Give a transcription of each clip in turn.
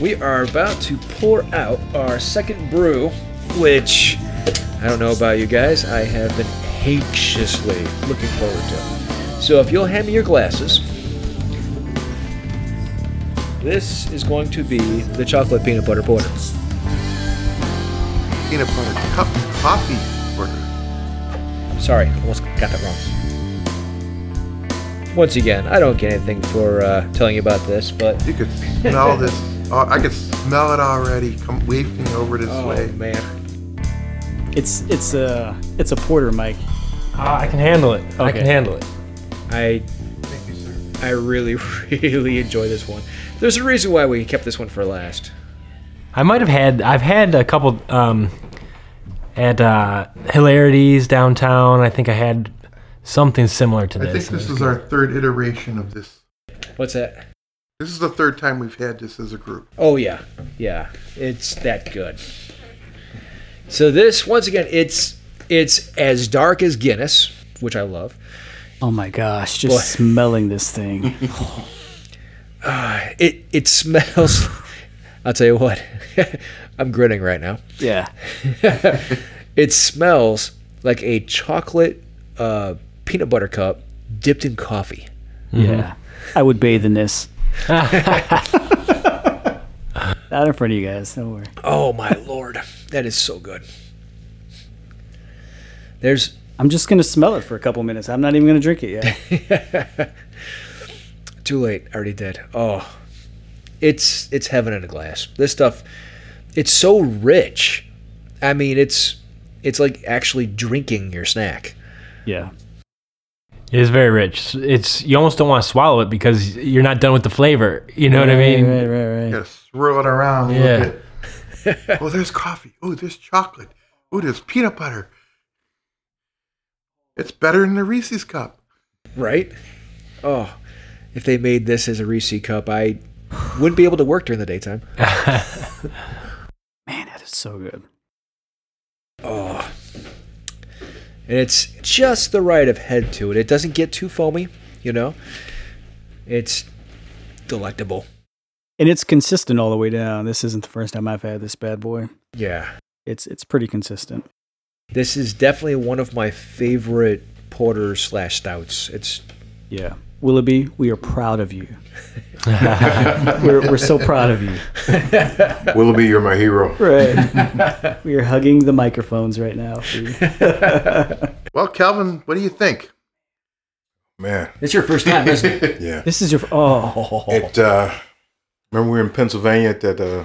we are about to pour out our second brew, which I don't know about you guys, I have been anxiously looking forward to. So if you'll hand me your glasses, this is going to be the chocolate peanut butter porter. Peanut butter cup coffee order. Sorry, almost got that wrong. Once again, I don't get anything for uh, telling you about this, but You could smell this. Oh, I can smell it already. Come wafting over this oh way. man, It's it's a it's a porter, Mike. Ah, I can handle it. I can handle it. I Thank you, sir. I really really enjoy this one. There's a reason why we kept this one for last. I might have had. I've had a couple um, at uh, Hilarities downtown. I think I had something similar to this. I think this is our third iteration of this. What's that? This is the third time we've had this as a group. Oh yeah, yeah, it's that good. So this once again, it's it's as dark as Guinness, which I love. Oh my gosh, just Boy. smelling this thing. It it smells. I'll tell you what, I'm grinning right now. yeah. It smells like a chocolate uh, peanut butter cup dipped in coffee. Yeah. I would bathe in this. Not in front of you guys. Don't worry. Oh my lord, that is so good. There's I'm just gonna smell it for a couple minutes. I'm not even gonna drink it yet. too late. I already did. Oh, it's it's heaven in a glass. This stuff, it's so rich. I mean, it's it's like actually drinking your snack. yeah. It is very rich. It's you almost don't want to swallow it because you're not done with the flavor. You know what I mean? Right, right, right. You swirl it around a Yeah. little bit. oh, there's coffee. Oh, there's chocolate. Oh, there's peanut butter. It's better than the Reese's cup. Right? Oh, if they made this as a Reese's cup, I wouldn't be able to work during the daytime. Man, that is so good. Oh. And it's just the right of head to it. It doesn't get too foamy, you know? It's delectable. And it's consistent all the way down. This isn't the first time I've had this bad boy. Yeah. It's it's pretty consistent. This is definitely one of my favorite porters slash stouts. It's Yeah. Willoughby, we are proud of you. we're, we're so proud of you. Willoughby, you're my hero. Right. we are hugging the microphones right now. Well, Calvin, what do you think? Man, it's your first time, isn't it? yeah. This is your oh It, uh, remember we were in Pennsylvania at that, uh,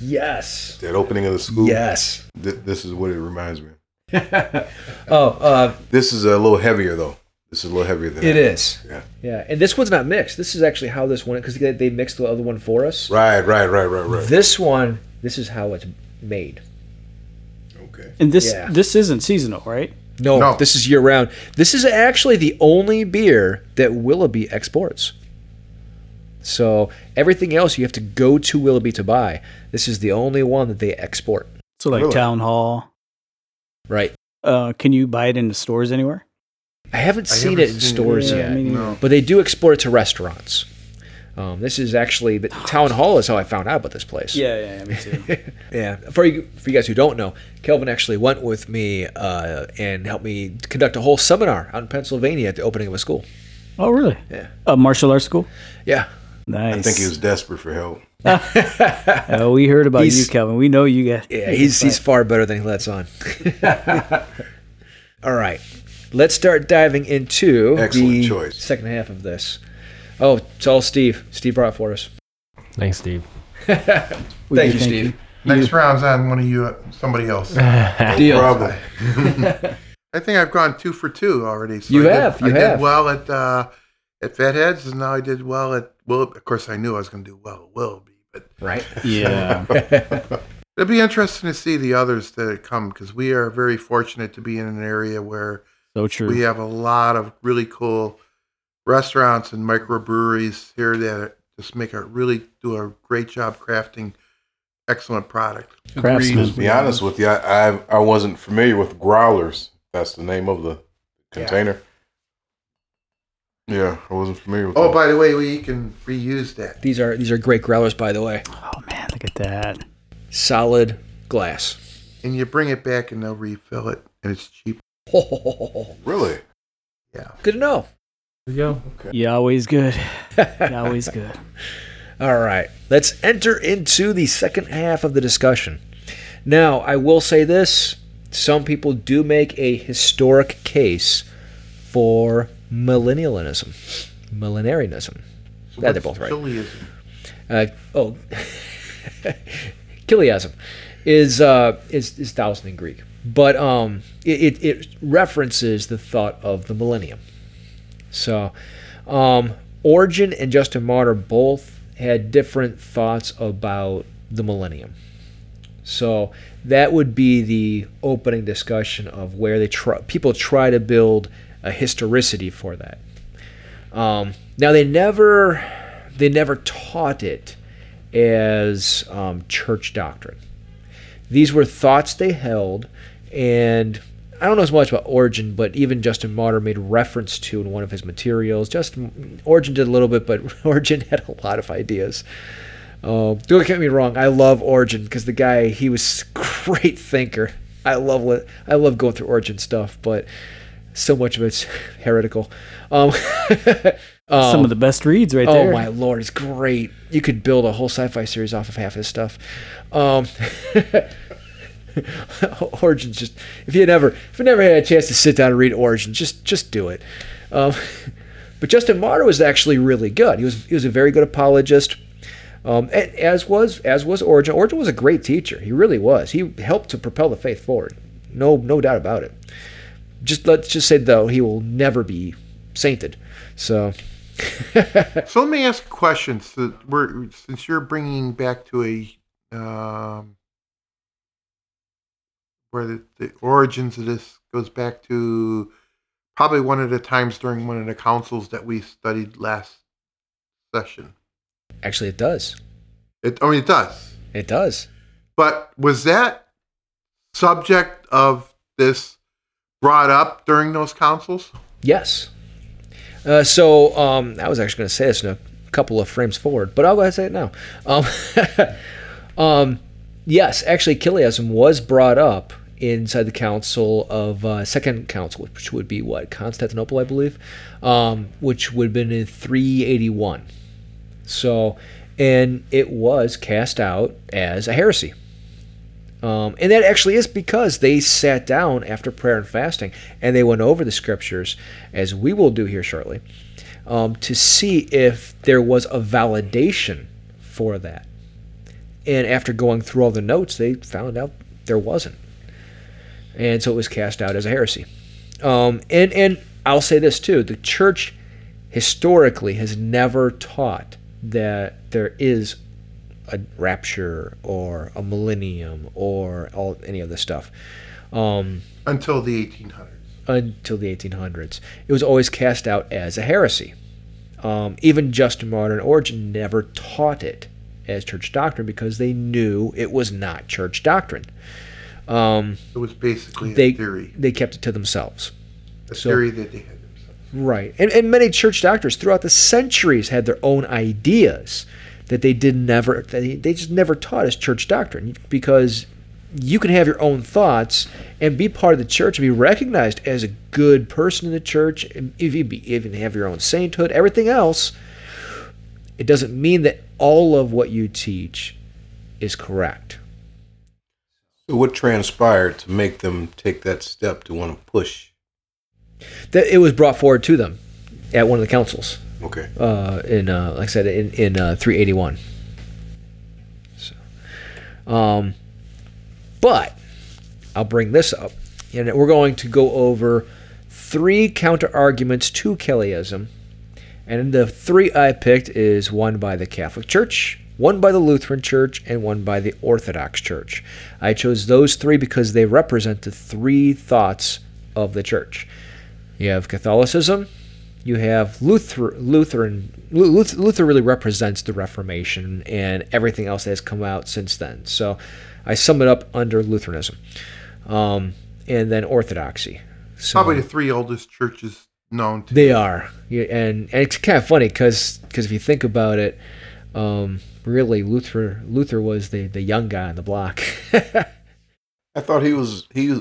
yes. that opening of the school? Yes. Th- this is what it reminds me. Oh, uh, This is a little heavier, though. This is a little heavier than it that. is. Yeah. Yeah. And this one's not mixed. This is actually how this one, because they, they mixed the other one for us. Right, right, right, right, right. This one, this is how it's made. Okay. and this Yeah. this isn't seasonal, right? No, No. this is year round. This is actually the only beer that Willoughby exports. So everything else you have to go to Willoughby to buy. This is the only one that they export. So like Really? town hall. Right. Uh, can you buy it in the stores anywhere? I haven't I seen haven't it in seen it. stores Yeah, yet, me neither. No. but they do export it to restaurants. Um, this is actually the town hall is how I found out about this place. Yeah, yeah, yeah me too. Yeah, for you, for you guys who don't know, Kelvin actually went with me uh, and helped me conduct a whole seminar out in Pennsylvania at the opening of a school. oh, really? Yeah. A martial arts school. Yeah, Nice. I think he was desperate for help. Oh, we heard about He's- you, Kelvin. We know you get. yeah, he's he's far better than he lets on. All right, let's start diving into Excellent the choice. second half of this. Oh, it's all Steve. Steve brought it for us. Thanks, Steve. Thank do you, Steve. Next round's on one of you, uh, somebody else. Deal. Problem. I think I've gone two for two already. So You I did- have, you I have. did well at uh, at Fatheads, and now I did well at well. Of course, I knew I was going to do well at Willoughby, but Right. Yeah. it'll be interesting to see the others that come because we are very fortunate to be in an area where so true. we have a lot of really cool restaurants and microbreweries here that just make a really do a great job crafting excellent product. Craftsman. To be honest with you, I, I I wasn't familiar with growlers. That's the name of the container. Yeah, I wasn't familiar with. Oh, that. by the way, we can reuse that. These are these are great growlers, by the way. Oh man, Look at that. Solid glass. And you bring it back and they'll refill it, and it's cheap. Oh, really? Yeah. Good to know. There you go. Always good. You always good. All right, let's enter into the second half of the discussion. Now, I will say this some people do make a historic case for millennialism, millenarianism. So Yeah, they're both right. Chiliism? Uh, oh, Chiliasm is uh, is is thousand in Greek, but um, it, it, references the thought of the millennium. So, um, Origen and Justin Martyr both had different thoughts about the millennium. So that would be the opening discussion of where they try, people try to build a historicity for that. Um, now they never they never taught it as um, church doctrine. These were thoughts they held, and I don't know as much about Origen, but even Justin Martyr made reference to in one of his materials. Just Origen did a little bit, but Origen had a lot of ideas. Uh, don't get me wrong, I love Origen because the guy he was great thinker. I love I love going through Origen stuff, but so much of it's heretical. Um, um, Some of the best reads right Oh there. my lord, it's great. You could build a whole sci-fi series off of half his stuff. Um, Origen's just if you never if you never had a chance to sit down and read Origen, just just do it. Um, but Justin Martyr was actually really good. He was he was a very good apologist. Um, as was as was Origen. Origen was a great teacher. He really was. He helped to propel the faith forward. No no doubt about it. Just let's just say though he will never be sainted. So So let me ask questions. question. So we're since you're bringing back to a um, where the, the origins of this goes back to probably one of the times during one of the councils that we studied last session. actually it does. It, I mean, it does. It does. But was that subject of this brought up during those councils? Yes. Uh, so um, I was actually going to say this in a couple of frames forward, but I'll go ahead and say it now. Um, um, yes, actually, Chiliasm was brought up inside the council of uh, Second Council, which would be what Constantinople, I believe, um, which would have been in 381. So, and it was cast out as a heresy. Um, and that actually is because they sat down after prayer and fasting and they went over the scriptures, as we will do here shortly, um, to see if there was a validation for that. And after going through all the notes, they found out there wasn't. And so it was cast out as a heresy. Um, and, and I'll say this too the church historically has never taught that there is a rapture or a millennium or all any of this stuff um, Until the 1800s. until the 1800s. It was always cast out as a heresy. Um, even Justin Martyr and Origen never taught it as church doctrine because they knew it was not church doctrine. Um, It was basically they a theory, they kept it to themselves. a so- theory that they had themselves. Right. And, and many church doctors throughout the centuries had their own ideas that they did never, they, they just never taught as church doctrine because you can have your own thoughts and be part of the church and be recognized as a good person in the church. And if you be, even have your own sainthood, everything else, it doesn't mean that all of what you teach is correct. So what transpired to make them take that step to want to push? That it was brought forward to them at one of the councils. Okay. uh, in uh, like I said in in uh, 381. So, um, but I'll bring this up, and we're going to go over three counter arguments to Chiliasm, and the three I picked is one by the Catholic Church, one by the Lutheran Church, and one by the Orthodox Church. I chose those three because they represent the three thoughts of the church. You have Catholicism, you have Luther, Lutheran. Luther, Luther really represents the Reformation and everything else that has come out since then. So I sum it up under Lutheranism, um, and then Orthodoxy. So Probably the three oldest churches known to they are, and, and it's kind of funny because if you think about it, Um, really, Luther Luther was the the young guy on the block. I thought he was he was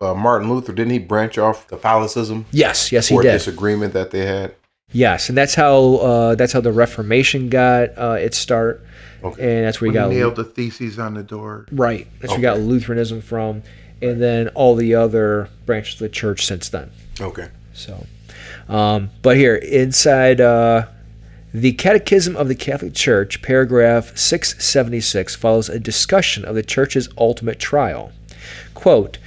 uh, Martin Luther. Didn't he branch off Catholicism yes, yes, he did. disagreement that they had? Yes, and that's how uh, that's how the Reformation got uh, its start, Okay. and that's where you When got he nailed the theses on the door. right. That's where you got Lutheranism from, and then all the other branches of the church since then. Okay. So, um, but here inside uh, the Catechism of the Catholic Church, paragraph 676 follows a discussion of the Church's ultimate trial. Quote,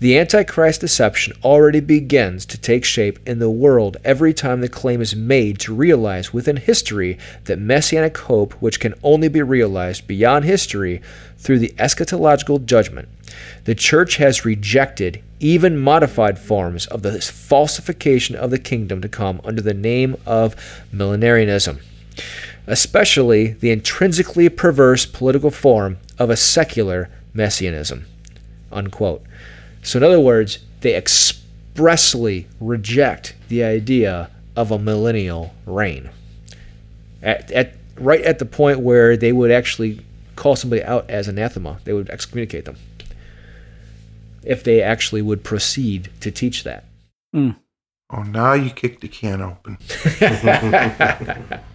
the Antichrist deception already begins to take shape in the world every time the claim is made to realize within history that messianic hope which can only be realized beyond history through the eschatological judgment. The Church has rejected even modified forms of the falsification of the kingdom to come under the name of millenarianism, especially the intrinsically perverse political form of a secular messianism. Unquote. So, in other words, they expressly reject the idea of a millennial reign. At, at right at the point where they would actually call somebody out as anathema, they would excommunicate them if they actually would proceed to teach that. Oh, now you kicked the can open.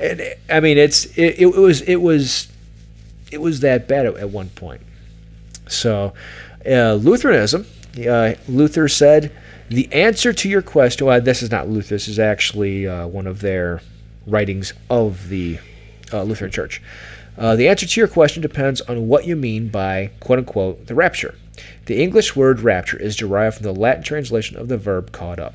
And I mean, it's it, it was it was it was that bad at, at one point. So, uh, Lutheranism, uh, Luther said, the answer to your question. Well, this is not Luther. This is actually uh, one of their writings of the uh, Lutheran Church. Uh, the answer to your question depends on what you mean by "quote unquote" the rapture. The English word rapture is derived from the Latin translation of the verb "caught up."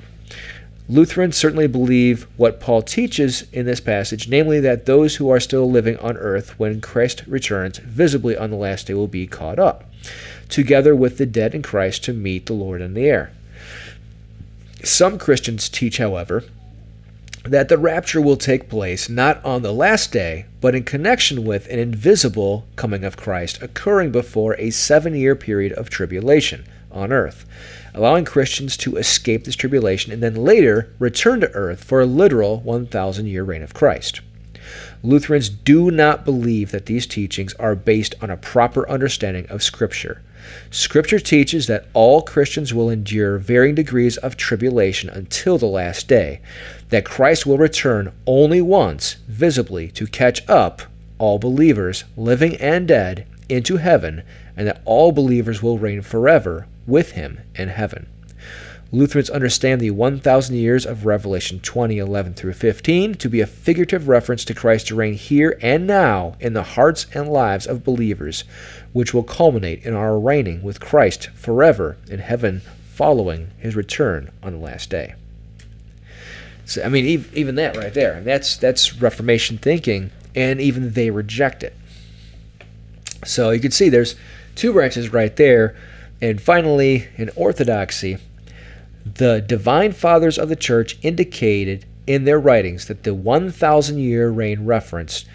Lutherans certainly believe what Paul teaches in this passage, namely that those who are still living on earth when Christ returns visibly on the last day will be caught up, together with the dead in Christ to meet the Lord in the air. Some Christians teach, however, that the rapture will take place not on the last day, but in connection with an invisible coming of Christ occurring before a seven year period of tribulation on earth, allowing Christians to escape this tribulation and then later return to earth for a literal 1,000 year reign of Christ. Lutherans do not believe that these teachings are based on a proper understanding of Scripture. Scripture teaches that all Christians will endure varying degrees of tribulation until the last day, that Christ will return only once, visibly, to catch up all believers, living and dead, into heaven, and that all believers will reign forever with him in heaven. Lutherans understand the 1,000 years of Revelation 20, 11 through 15 to be a figurative reference to Christ's reign here and now in the hearts and lives of believers, which will culminate in our reigning with Christ forever in heaven following his return on the last day. So, I mean, even that right there, that's that's Reformation thinking, and even they reject it. So you can see there's two branches right there, and finally in Orthodoxy, the divine fathers of the church indicated in their writings that the 1,000 year reign referenced,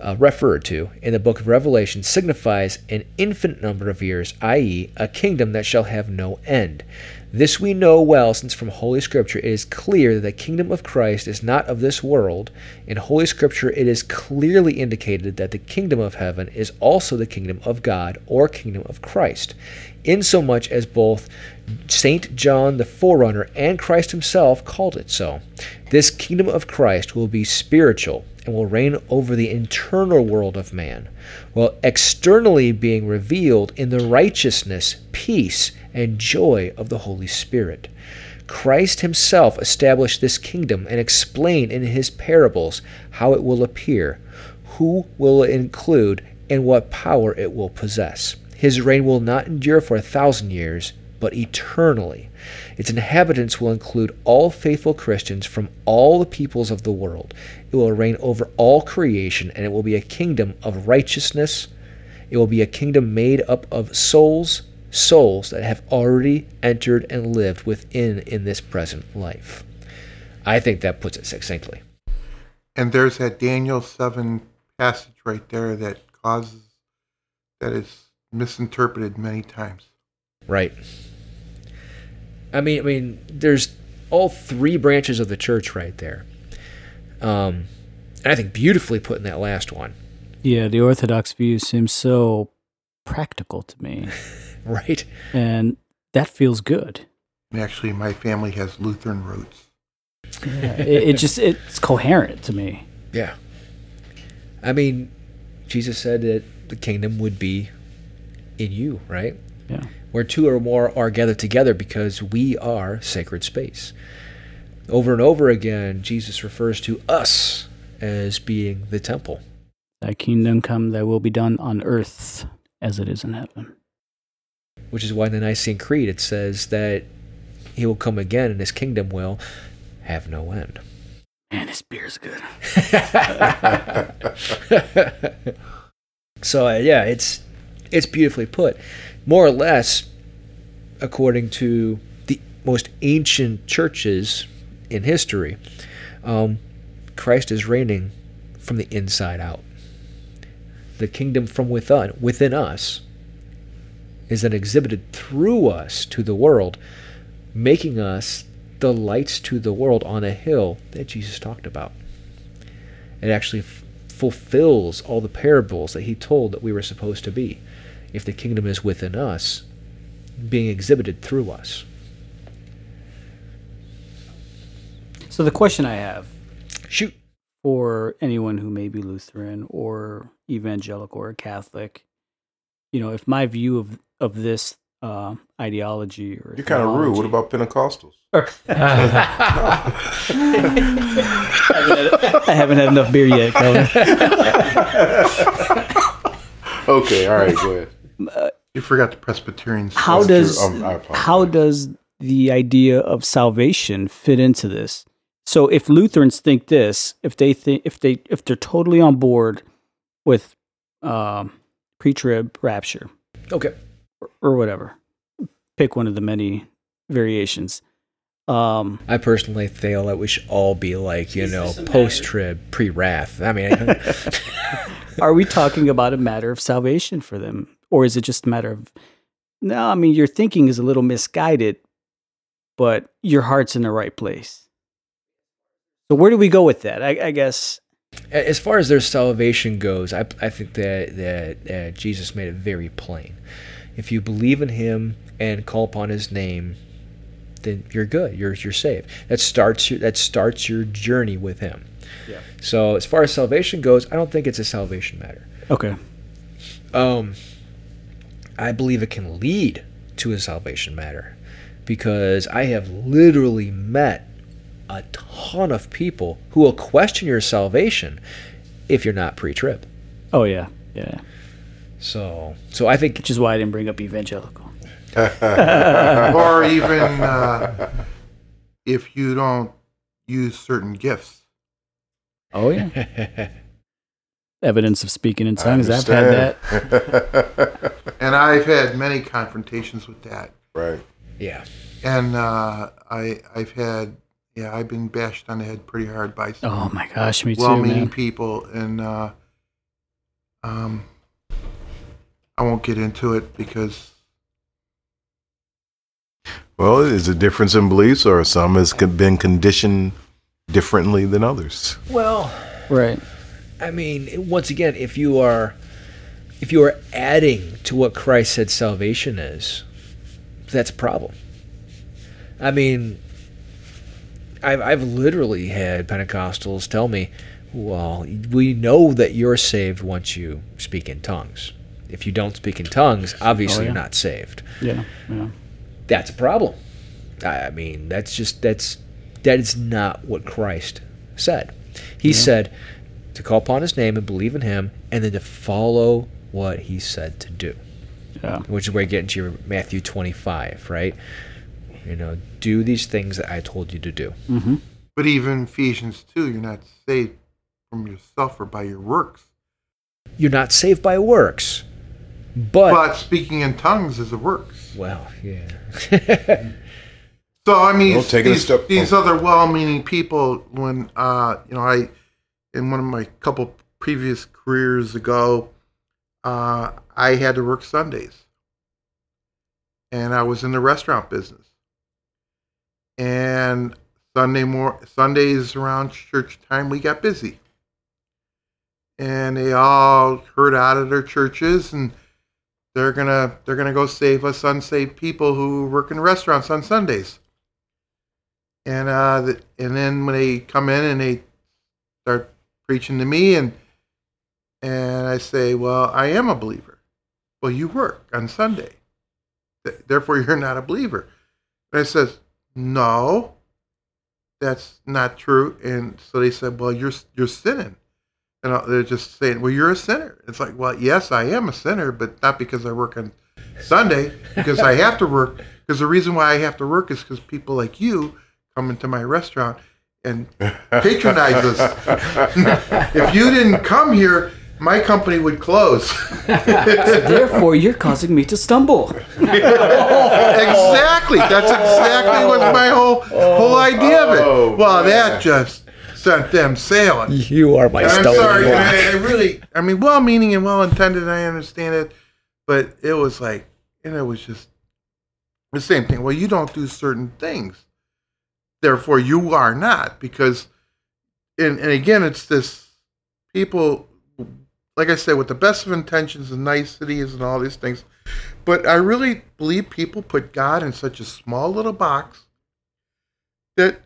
uh, referred to in the book of Revelation signifies an infinite number of years, i.e., a kingdom that shall have no end. This we know well, since from Holy Scripture it is clear that the kingdom of Christ is not of this world. In Holy Scripture it is clearly indicated that the kingdom of heaven is also the kingdom of God or kingdom of Christ, insomuch as both St. John the Forerunner and Christ himself called it so. This kingdom of Christ will be spiritual and will reign over the internal world of man, while externally being revealed in the righteousness, peace, and joy of the Holy Spirit. Christ himself established this kingdom and explained in his parables how it will appear, who will include, and what power it will possess. His reign will not endure for a thousand years, but eternally. Its inhabitants will include all faithful Christians from all the peoples of the world. It will reign over all creation, and it will be a kingdom of righteousness. It will be a kingdom made up of souls, souls that have already entered and lived within in this present life. I think that puts it succinctly. And there's that Daniel 7 passage right there that causes, that is misinterpreted many times. Right. I mean, I mean, there's all three branches of the church right there. Um, And I think beautifully put in that last one, Yeah, the Orthodox view seems so practical to me, right? and that feels good. Actually, my family has Lutheran roots. Yeah, it, it just it's coherent to me. Yeah. I mean, Jesus said that the kingdom would be in you, right? Yeah. Where two or more are gathered together because we are sacred space. Over and over again, Jesus refers to us as being the temple. Thy kingdom come, thy will be done on earth as it is in heaven. Which is why in the Nicene Creed it says that he will come again and his kingdom will have no end. Man, this beer's good. so uh, yeah, it's it's beautifully put. More or less, according to the most ancient churches in history, um, Christ is reigning from the inside out. The kingdom from within within us is then exhibited through us to the world, making us the lights to the world on a hill that Jesus talked about. It actually f- fulfills all the parables that he told that we were supposed to be. If the kingdom is within us, being exhibited through us. So the question I have Shoot. for anyone who may be Lutheran or evangelical or Catholic, you know, if my view of of this uh, ideology or You're kind of rude. What about Pentecostals? I haven't had enough beer yet, Kelvin. Okay, all right, go ahead. You forgot the Presbyterians. How does. Um, how does the idea of salvation fit into this? So if Lutherans think this, if they think if they if they're totally on board with um, pre-trib rapture Okay. Or, or whatever, pick one of the many variations. Um, I personally feel that we should all be like, you know, post trib, pre wrath. I mean, are we talking about a matter of salvation for them, or is it just a matter of? No, I mean your thinking is a little misguided, but your heart's in the right place. So where do we go with that? I, I guess as far as their salvation goes, I, I think that, that uh, Jesus made it very plain. If you believe in him and call upon his name, then you're good. You're, you're saved. That starts your, that starts your journey with him. Yeah. So as far as salvation goes, I don't think it's a salvation matter. okay. Um, I believe it can lead to a salvation matter because I have literally met a ton of people who will question your salvation if you're not pre-trib. Oh yeah, yeah. So, so I think Which is why I didn't bring up evangelical. or even uh, if you don't use certain gifts. Oh yeah. Evidence of speaking in tongues. I've had that. And I've had many confrontations with that. right. yeah, And uh, I, I've had, yeah, I've been bashed on the head pretty hard by some Oh my gosh, me too, well-meaning man. people, and uh, um, I won't get into it because Well, is a difference in beliefs, or some has been conditioned differently than others? well, Right. I mean, once again, if you are if you are adding to what Christ said salvation is, that's a problem. I mean, I've I've literally had Pentecostals tell me, "Well, we know that you're saved once you speak in tongues. If you don't speak in tongues, obviously Oh, yeah. you're not saved." Yeah. Yeah. That's a problem. I I mean, that's just that's that is not what Christ said. He said to call upon his name and believe in him and then to follow what he said to do. Yeah. Which is where you get into your Matthew 25, right? You know, do these things that I told you to do. Mm-hmm. But even Ephesians 2, you're not saved from yourself or by your works. You're not saved by works. But, But speaking in tongues is a works. well, yeah. So I mean, Well, take these, step- these other well-meaning people, when uh, you know, I in one of my couple previous careers ago, uh, I had to work Sundays, and I was in the restaurant business. And Sunday more Sundays around church time, we got busy. and they all heard out of their churches, and they're gonna they're gonna go save us unsaved people who work in restaurants on Sundays. And uh, the, and then when they come in and they start preaching to me, and and I say, well, I am a believer. Well, you work on Sunday, therefore you're not a believer. And I says, no, that's not true. And so they said, well, you're you're sinning. And they're just saying, well, you're a sinner. It's like, well, yes, I am a sinner, but not because I work on Sunday, because I have to work. Because the reason why I have to work is because people like you come into my restaurant and patronize us. if you didn't come here, my company would close. Therefore, you're causing me to stumble. exactly. That's exactly what my whole whole idea of it. Oh, well, that just sent them sailing. You are my And I'm sorry. I, I really, I mean, well meaning and well intended. I understand it, but it was like, and it was just the same thing. Well, you don't do certain things, therefore you are not because, and and again, it's this people, like I said, with the best of intentions and niceties and all these things, but I really believe people put God in such a small little box that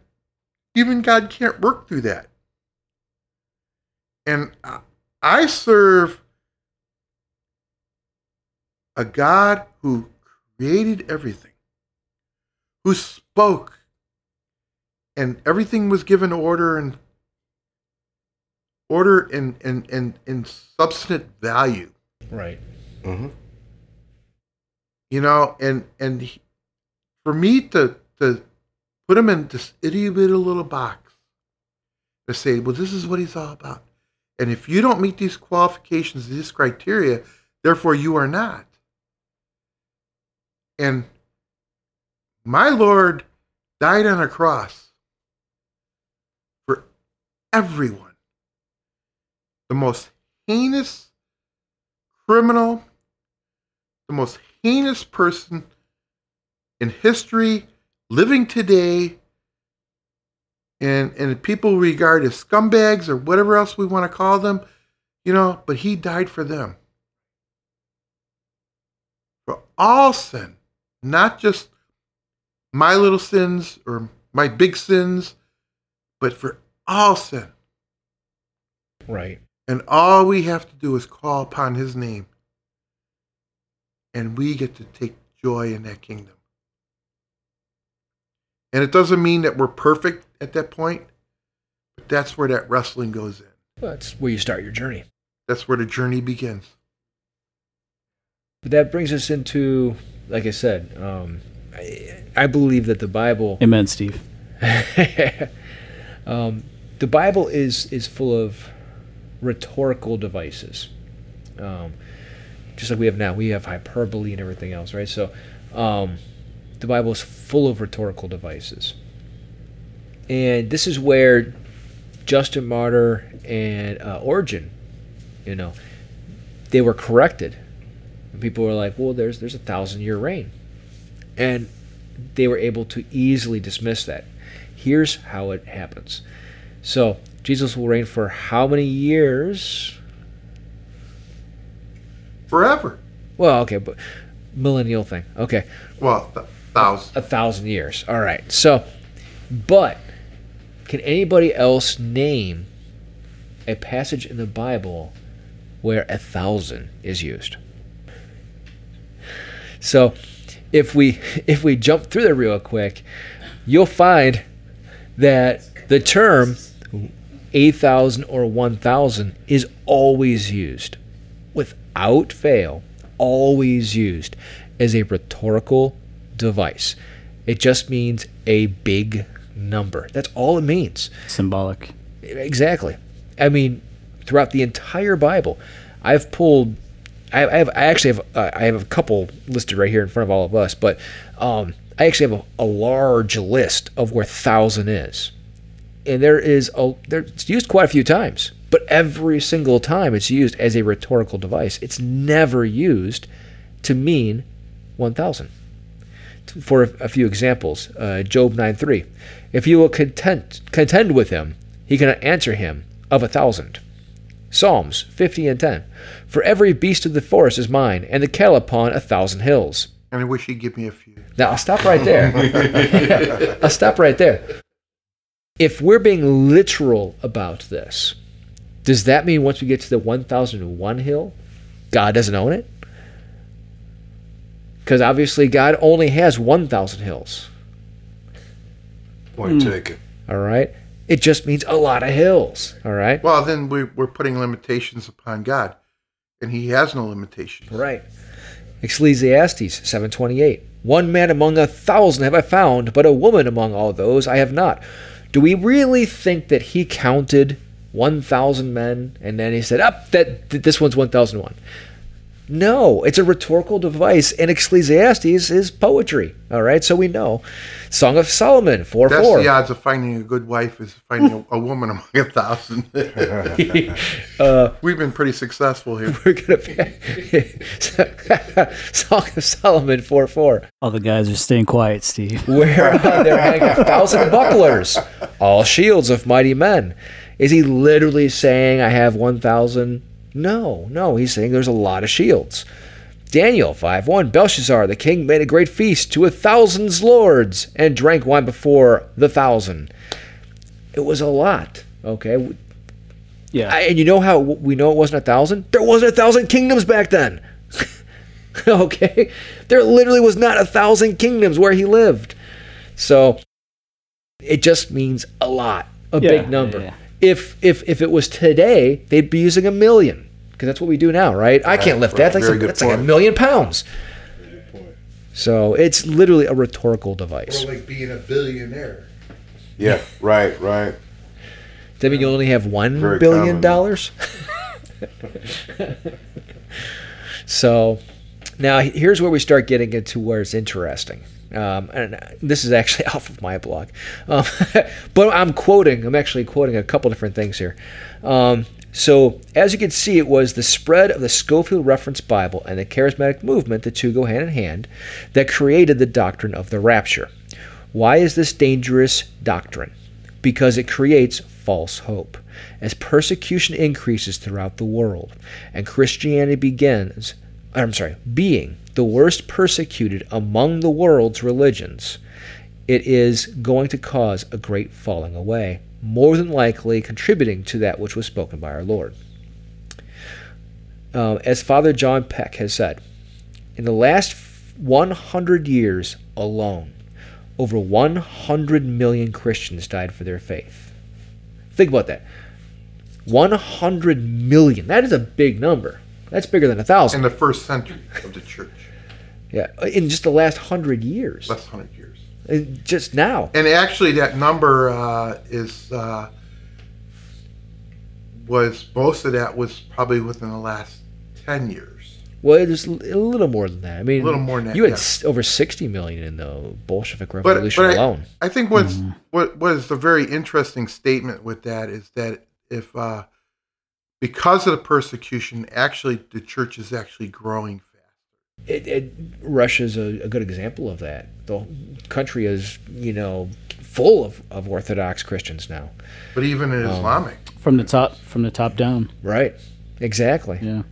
even God can't work through that. And I- I serve a God who created everything, who spoke, and everything was given order and order and and and, and substantive value. Right. Mm-hmm. you know and and he- for me to to put him in this itty bitty little box to say well this is what he's all about. And if you don't meet these qualifications these criteria therefore you are not. And my lord died on a cross for everyone. The most heinous criminal the most heinous person in history living today and and people regard as scumbags or whatever else we want to call them you know but he died for them for all sin not just my little sins or my big sins but for all sin Right. and all we have to do is call upon his name. And we get to take joy in that kingdom. And it doesn't mean that we're perfect at that point, but that's where that wrestling goes in. That's where you start your journey. That's where the journey begins. But that brings us into, like I said, um, I, I believe that the Bible, Amen, Steve. um, the Bible is is full of rhetorical devices. Um, just like we have now, we have hyperbole and everything else, right? So, um, the Bible is full of rhetorical devices, and this is where Justin Martyr and uh, Origen, you know, they were corrected. And people were like, "Well, there's there's a thousand year reign," and they were able to easily dismiss that. Here's how it happens. So Jesus will reign for how many years? Forever. Well, okay, but millennial thing. Okay, Well, thousand. a thousand years. All right. So, but can anybody else name a passage in the Bible where a thousand is used? So, if we if we jump through there real quick, you'll find that the term a thousand or one thousand is always used, without fail, always used as a rhetorical device. It just means a big number. That's all it means. Symbolic. Exactly. I mean, throughout the entire Bible, I've pulled. I, I have. I actually have. Uh, I have a couple listed right here in front of all of us, but um, I actually have a, a large list of where thousand is, and there is a. There, it's used quite a few times, but every single time it's used as a rhetorical device. It's never used to mean one thousand for a, few examples, uh, Job 9 3. If you will content, contend with him, he cannot answer him of a thousand. Psalms 50 and 10. For every beast of the forest is mine, and the cattle upon a thousand hills. And I wish he'd give me a few. Now, I'll stop right there. I'll stop right there. If we're being literal about this, does that mean once we get to the 1001 hill, God doesn't own it? Because obviously, God only has 1,000 hills. Point hmm. taken. All right? It just means a lot of hills. All right? Well, then we, we're putting limitations upon God, and he has no limitations. Right. Ecclesiastes 7:28. One man among a thousand have I found, but a woman among all those I have not. Do we really think that he counted 1,000 men and then he said, "Up, that this one's 1,001"? No, it's a rhetorical device, and Ecclesiastes is poetry. All right, so we know. Song of Solomon 4 That's 4. the odds of finding a good wife is finding a, a woman among a thousand. uh, We've been pretty successful here. we're gonna be Song of Solomon 4 4. All the guys are staying quiet, Steve. whereon there hang a thousand bucklers, all shields of mighty men. Is he literally saying, I have 1,000? No, no, he's saying there's a lot of shields. Daniel 5 1 Belshazzar, the king, made a great feast to a thousand's lords and drank wine before the thousand. It was a lot, okay? Yeah. I- and you know how we know it wasn't a thousand? There wasn't a thousand kingdoms back then. okay? There literally was not a thousand kingdoms where he lived. So it just means a lot, a Yeah, big number. yeah, yeah. If if if it was today, they'd be using a million because that's what we do now, right? I can't lift that. right. That's, Very like, that's like a million pounds. So it's literally a rhetorical device. like being a billionaire. Yeah, right, right. Does that mean you only have one Very billion common. dollars? so now here's where we start getting into where it's interesting. Um, and this is actually off of my blog, um, but I'm quoting. I'm actually quoting a couple different things here. Um, so as you can see, it was the spread of the Scofield Reference Bible and the Charismatic movement, the two go hand in hand, that created the doctrine of the rapture. Why is this dangerous doctrine? Because it creates false hope. As persecution increases throughout the world and Christianity begins, I'm sorry, being the worst persecuted among the world's religions, it is going to cause a great falling away, more than likely contributing to that which was spoken by our Lord. Um, as Father John Peck has said, in the last 100 years alone, over 100 million Christians died for their faith. Think about that. 100 million. That is a big number. That's bigger than a thousand. In the first century of the church, Yeah, in just the last hundred years. Last 100 years. Uh, Just now. And actually, that number uh, is uh, was most of that was probably within the last 10 years. Well, it is a little more than that. I mean, A little more than that, You had yeah. over 60 million in the Bolshevik but Revolution alone. I think what's what what is a very interesting statement with that is that if uh, because of the persecution, actually the church is actually growing fast. It, it, Russia's a, a good example of that. The country is, you know, full of, of Orthodox Christians now. But even in Islamic, From the top from the top down. Right. Exactly. Yeah.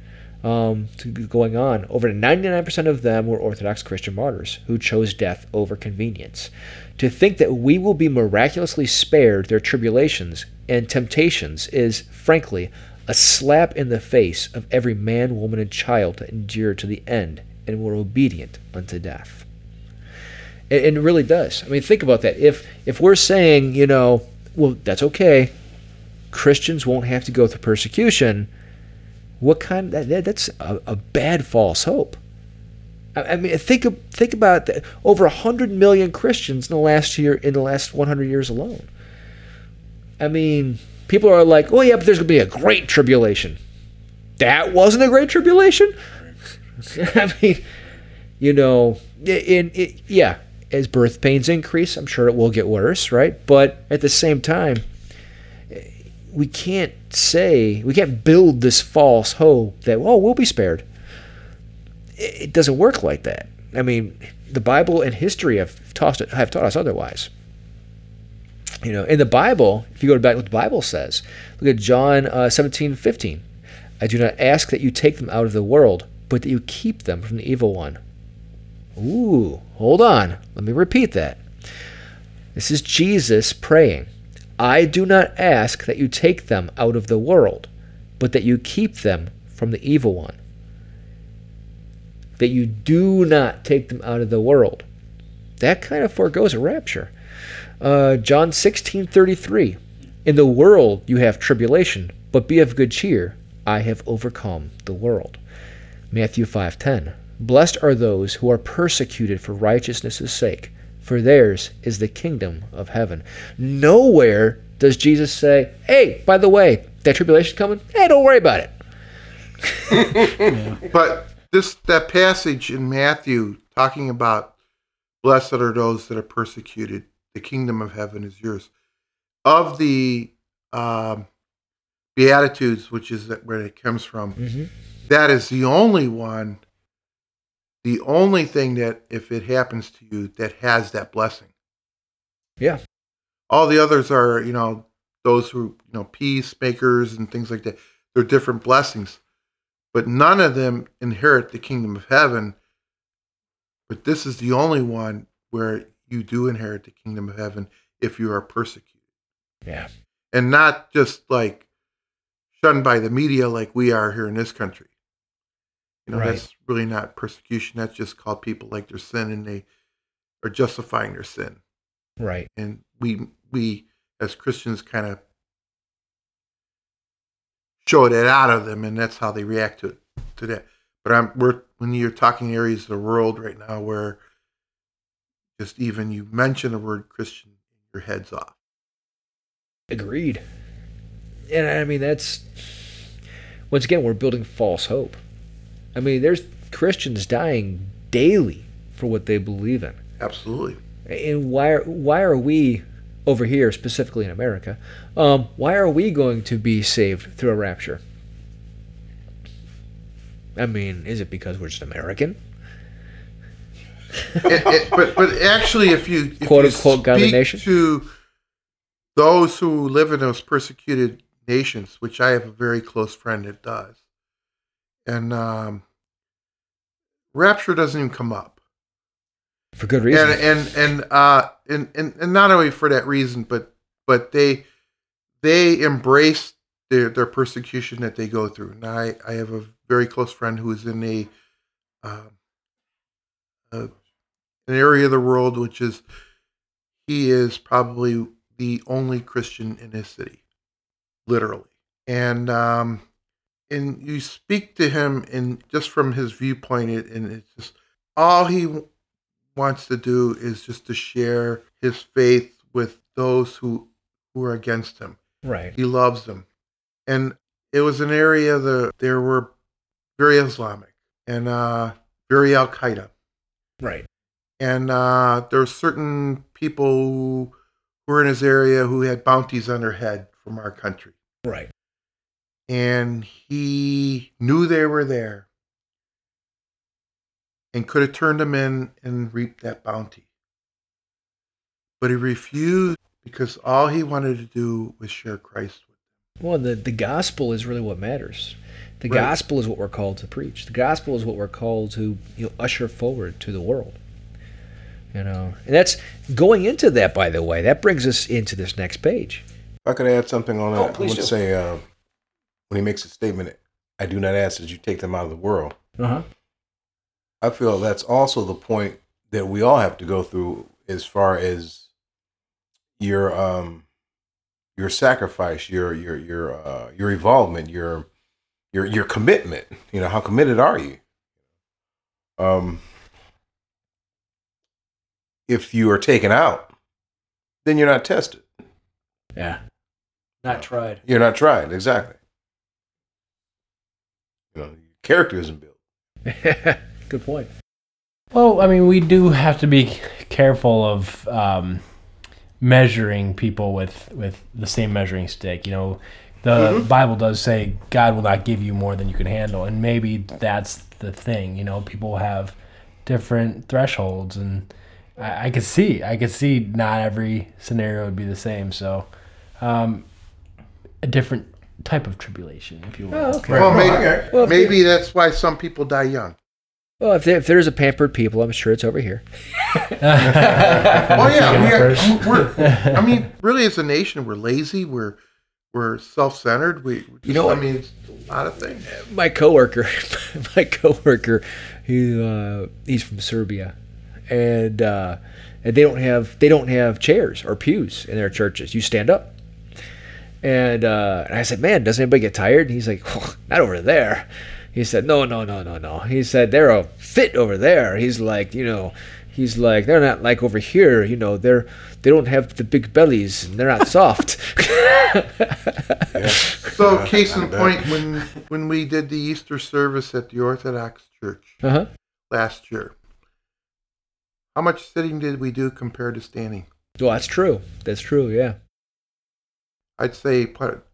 um, to, going on. Over 99% of them were Orthodox Christian martyrs who chose death over convenience. To think that we will be miraculously spared their tribulations and temptations is, frankly, a slap in the face of every man, woman, and child that endured to the end and were obedient unto death. And, and it really does. I mean, think about that. If if we're saying, you know, well, that's okay, Christians won't have to go through persecution what kind that, that- that's a, a bad false hope I, mean think think about that. over 100 million Christians in the last year in the last 100 years alone I mean people are like oh yeah but there's going to be a great tribulation that wasn't a great tribulation I mean you know in, yeah as birth pains increase I'm sure it will get worse right? But at the same time we can't say we can't build this false hope that oh we'll be spared. It doesn't work like that. I mean the bible and history have taught, have taught us otherwise. You know in the bible if you go back what the bible says look at john uh, 17 15 I do not ask that you take them out of the world, but that you keep them from the evil one. Ooh, hold on. Let me repeat that. This is Jesus praying. I do not ask that you take them out of the world, but that you keep them from the evil one. That you do not take them out of the world. That kind of foregoes a rapture. Uh, John 16 33. In the world you have tribulation, but be of good cheer. I have overcome the world. Matthew 5:10. Blessed are those who are persecuted for righteousness' sake, for theirs is the kingdom of heaven. Nowhere does Jesus say, "Hey, by the way, that tribulation coming? Hey, don't worry about it." But this that passage in Matthew talking about blessed are those that are persecuted, the kingdom of heaven is yours. Of the um, Beatitudes, which is where it comes from, Mhm. That is the only one, the only thing that if it happens to you that has that blessing. Yeah. All the others are, you know, those who, you know, peacemakers and things like that. They're different blessings. But none of them inherit the kingdom of heaven. But this is the only one where you do inherit the kingdom of heaven if you are persecuted. Yeah. And not just like shunned by the media like we are here in this country. You know, Right. that's really not persecution. That's just called people like their sin and they are justifying their sin. Right. And we we as Christians kind of show that out of them and that's how they react to it to that. But I'm we're when you're talking areas of the world right now where just even you mention the word Christian, your head's off. Agreed. And I mean, that's once again, we're building false hope. I mean, there's Christians dying daily for what they believe in. Absolutely. And why are, why are we over here, specifically in America, um, why are we going to be saved through a rapture? I mean, is it because we're just American? it, it, but but actually, if you if Quote, you unquote, God the speak nation? to those who live in those persecuted nations, which I have a very close friend that does, and um, rapture doesn't even come up, For good reason. and and and uh and, and and not only for that reason, but but they they embrace their their persecution that they go through. And I I have a very close friend who is in a um, uh, an area of the world which is he is probably the only Christian in his city, literally. And um, and you speak to him, and just from his viewpoint, it and it's just all he w- wants to do is just to share his faith with those who who are against him. right. He loves them, and it was an area that there were very Islamic and uh, very Al Qaeda Right. and uh, there were certain people who were in his area who had bounties on their head from our country, Right. And he knew they were there, and could have turned them in and reaped that bounty, but he refused because all he wanted to do was share Christ with. Well, the, the gospel is really what matters. The Right. gospel is what we're called to preach. The gospel is what we're called to you know, usher forward to the world. You know, and that's going into that. By the way, that brings us into this next page. If I could add something on that, Oh, I please would do. say uh, when he makes a statement, I do not ask that you take them out of the world. Uh huh. I feel that's also the point that we all have to go through as far as your um your sacrifice, your your your uh your involvement, your your your commitment. You know, how committed are you? Um if you are taken out, then you're not tested. Yeah. Not tried. You're not tried, exactly. You know, your character isn't built. Good point. Well, I mean, we do have to be careful of um, measuring people with with the same measuring stick. You know, the Bible does say God will not give you more than you can handle, and maybe that's the thing. You know, people have different thresholds, and I, I could see, I could see not every scenario would be the same. So, um, a different type of tribulation, if you will. Oh, okay. Well, maybe, okay. Well, if maybe that's why some people die young. Well, if, there, if there's a pampered people, I'm sure it's over here. Oh yeah, we are, we're. I mean, really, as a nation, we're lazy. We're we're self-centered. We, You know I mean, it's a lot of things. My coworker, my coworker, he uh, he's from Serbia, and uh, and they don't have they don't have chairs or pews in their churches. You stand up. And, uh, and I said, man, doesn't anybody get tired? And he's like, well, not over there. He said, no, no, no, no, no. He said, they're a fit over there. He's like, you know, he's like, they're not like over here. You know, they're they don't have the big bellies and they're not soft. Yeah. So, Yeah, case in point, when when we did the Easter service at the Orthodox Church uh huh. last year, how much sitting did we do compared to standing? Well, that's true. That's true. Yeah. I'd say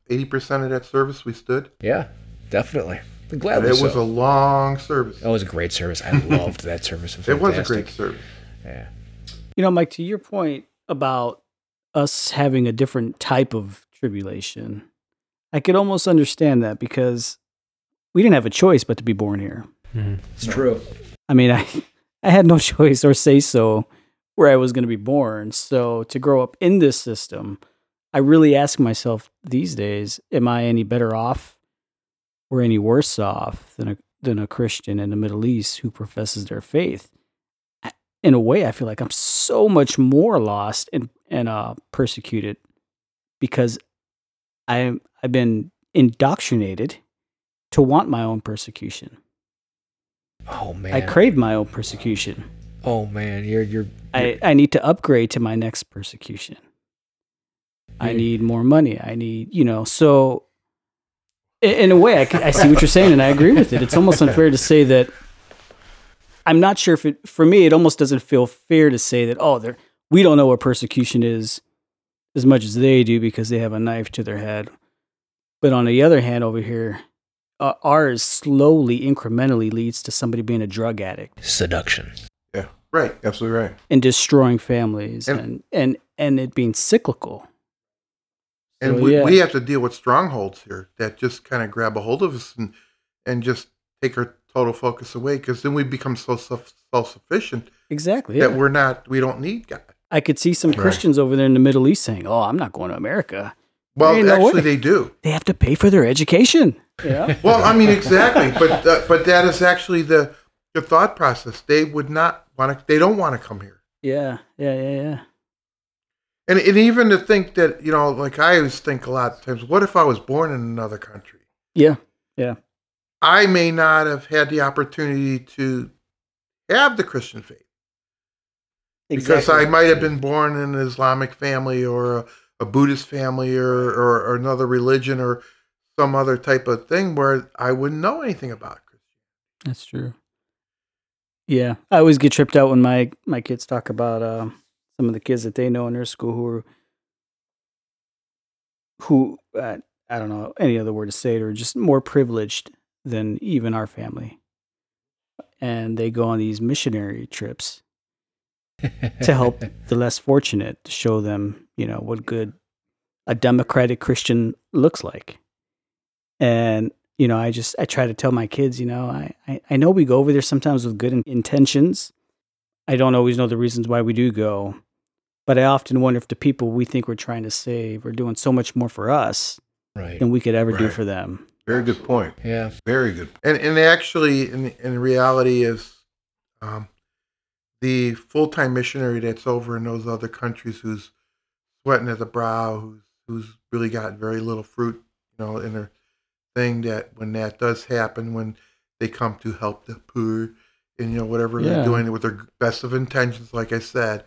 eighty percent of that service we stood. Yeah. Definitely. It Gladly was a long service. It was a great service. I loved that service. It was a great service. Yeah. You know, Mike, to your point about us having a different type of tribulation, I could almost understand that because we didn't have a choice but to be born here. Mhm. It's true. I mean, I I had no choice or say so where I was going to be born. So to grow up in this system, I really ask myself these days, am I any better off or any worse off than a than a Christian in the Middle East who professes their faith? In a way, I feel like I'm so much more lost and and uh, persecuted because I I've been indoctrinated to want my own persecution. Oh man. I crave my own persecution. oh man. You're you're. I, I need to upgrade to my next persecution. I need more money. I need, you know, so in a way, I, I see what you're saying and I agree with it. It's almost unfair to say that I'm not sure if it, for me, it almost doesn't feel fair to say that, oh, they're, we don't know what persecution is as much as they do because they have a knife to their head. But on the other hand, over here, uh, ours slowly, incrementally leads to somebody being a drug addict seduction. Yeah, right. Absolutely right. and destroying families And- and and and, it being cyclical. And So, we, yeah. we have to deal with strongholds here that just kind of grab a hold of us and, and just take our total focus away because then we become so self sufficient Exactly. Yeah. that we're not, we don't need God. I could see some Right. Christians over there in the Middle East saying, "Oh, I'm not going to America. Well, no actually, they do. They have to pay for their education." Yeah. Well, I mean, exactly. But uh, but that is actually the the thought process. They would not want to. They don't want to come here. yeah. Yeah. Yeah. Yeah. And and even to think that you know, like I always think a lot of times, what if I was born in another country? Yeah. Yeah. I may not have had the opportunity to have the Christian faith because I might have been born in an Islamic family or a, a Buddhist family or, or or another religion or some other type of thing where I wouldn't know anything about Christianity. That's true. Yeah, I always get tripped out when my my kids talk about uh, some of the kids that they know in their school who are who uh, I don't know any other word to say it, or just more privileged than even our family, and they go on these missionary trips to help the less fortunate to show them you know what good a democratic christian looks like. And you know i just i try to tell my kids you know i i, I know we go over there sometimes with good in- intentions. I don't always know the reasons why we do go but i often wonder if the people we think we're trying to save are doing so much more for us Right. than we could ever do for them Very good point. Yeah. Very good. And and actually, in in reality, is um, the full time missionary that's over in those other countries who's sweating at the brow, who's who's really got very little fruit, you know, in their thing. That when that does happen, when they come to help the poor, and you know whatever Yeah. they're doing with their best of intentions, like I said,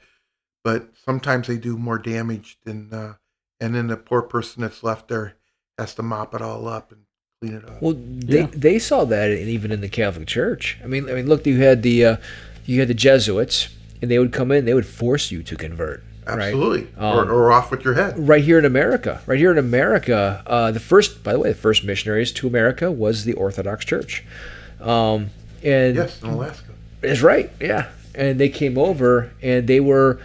but sometimes they do more damage than, uh, and then the poor person that's left there has to mop it all up and clean it up. Well, they Yeah. they saw that in- even in the Catholic Church. I mean, I mean, look, you had the uh, you had the Jesuits, and they would come in, they would force you to convert. Right. Absolutely. Um, or, or off with your head. Right here in America, right here in America, uh, the first, by the way, the first missionaries to America was the Orthodox Church, um, and Yes, in Alaska. That's right. Yeah. And they came over and they were,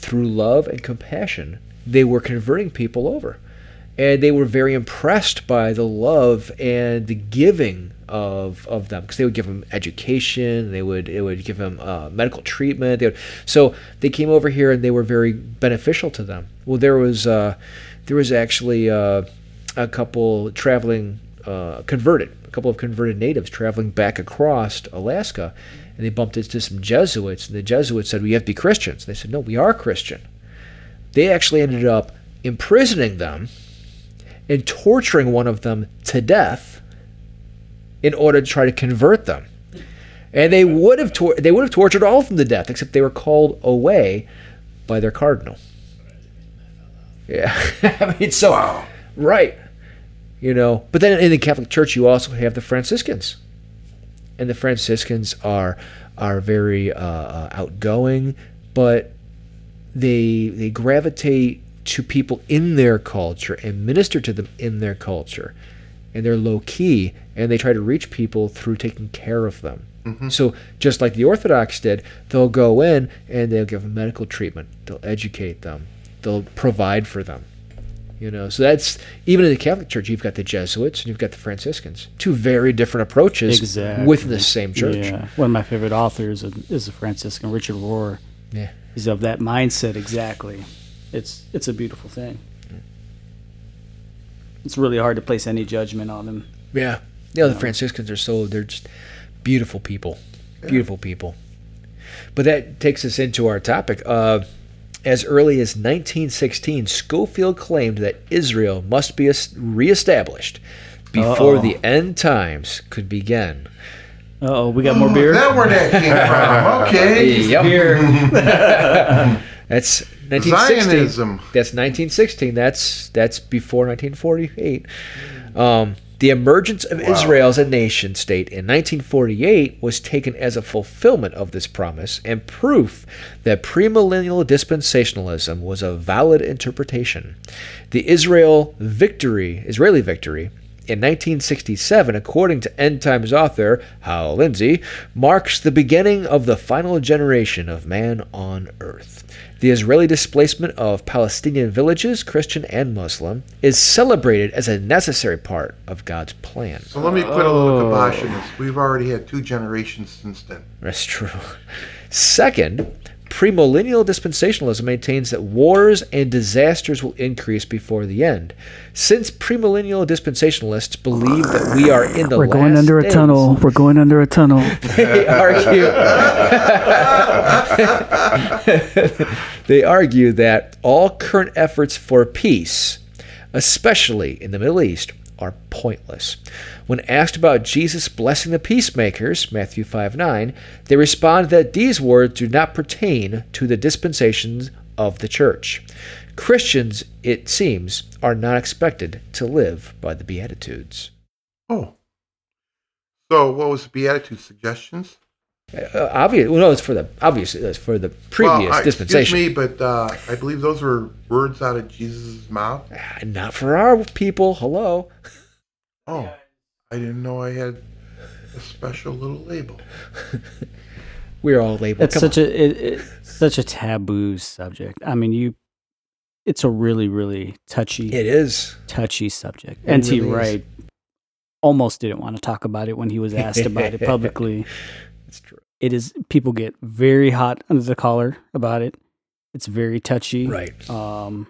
through love and compassion, they were converting people over. and they were very impressed by the love and the giving of of them because they would give them education, they would it would give them uh, medical treatment. They would, so they came over here and they were very beneficial to them. Well, there was uh, there was actually uh, a couple traveling uh, converted, a couple of converted natives traveling back across Alaska, and they bumped into some Jesuits, and the Jesuits said, "We have to be Christians." They said, "No, we are Christian." They actually ended up imprisoning them and torturing one of them to death in order to try to convert them. And they would have tor- they would have tortured all of them to death, except they were called away by their cardinal. Yeah, I mean, so right, you know. But then in the Catholic Church, you also have the Franciscans, and the Franciscans are are very uh, uh, outgoing, but they they gravitate to people in their culture and minister to them in their culture. And they're low key and they try to reach people through taking care of them. So just like the orthodox did they'll go in and they'll give them medical treatment. They'll educate them. They'll provide for them you know so that's even in the catholic church you've got the jesuits and you've got the franciscans two very different approaches Exactly. within the same church Yeah. One of my favorite authors is a Franciscan, Richard Rohr. Yeah. He's of that mindset exactly. It's it's a beautiful thing. It's really hard to place any judgment on them. Yeah. Yeah, the Franciscans are so they're just beautiful people. Beautiful people. But that takes us into our topic. Uh, as early as 1916, Scofield claimed that Israel must be es- reestablished before Uh-oh. the end times could begin. Uh oh, we got more beer. Is that where that came from? Okay. Yep. That's 1916. Zionism. That's 1916. That's that's before 1948. Um, the emergence of Israel as a nation state in 1948 was taken as a fulfillment of this promise and proof that premillennial dispensationalism was a valid interpretation. The Israel victory, Israeli victory, in 1967, according to End Times author Hal Lindsey, marks the beginning of the final generation of man on earth. The Israeli displacement of Palestinian villages, Christian and Muslim, is celebrated as a necessary part of God's plan. So let me put a little oh. kibosh on this. We've already had two generations since then. That's true. Second, premillennial dispensationalism maintains that wars and disasters will increase before the end. Since premillennial dispensationalists believe that we are in the We're going under a days, tunnel. We're going under a tunnel. they argue they argue that all current efforts for peace, especially in the Middle East, are pointless. When asked about Jesus blessing the peacemakers, Matthew 5 9, they respond that these words do not pertain to the dispensations of the church. Christians, it seems, are not expected to live by the Beatitudes. Oh. So what was the Beatitude suggestions? Uh, obvious, well, no, it's for the obviously it's for the previous well, uh, dispensation. Excuse me, but uh, I believe those were words out of Jesus' mouth. Ah, Not for our people. Hello. Oh, I didn't know I had a special little label. We're all labeled. It's Come such a it, it's such a taboo subject. I mean, you. It's a really really touchy on. It is. touchy subject. It N.T. really is. Wright almost didn't want to talk about it when he was asked about it publicly. It's true. It is people get very hot under the collar about it. It's very touchy, Right. Um,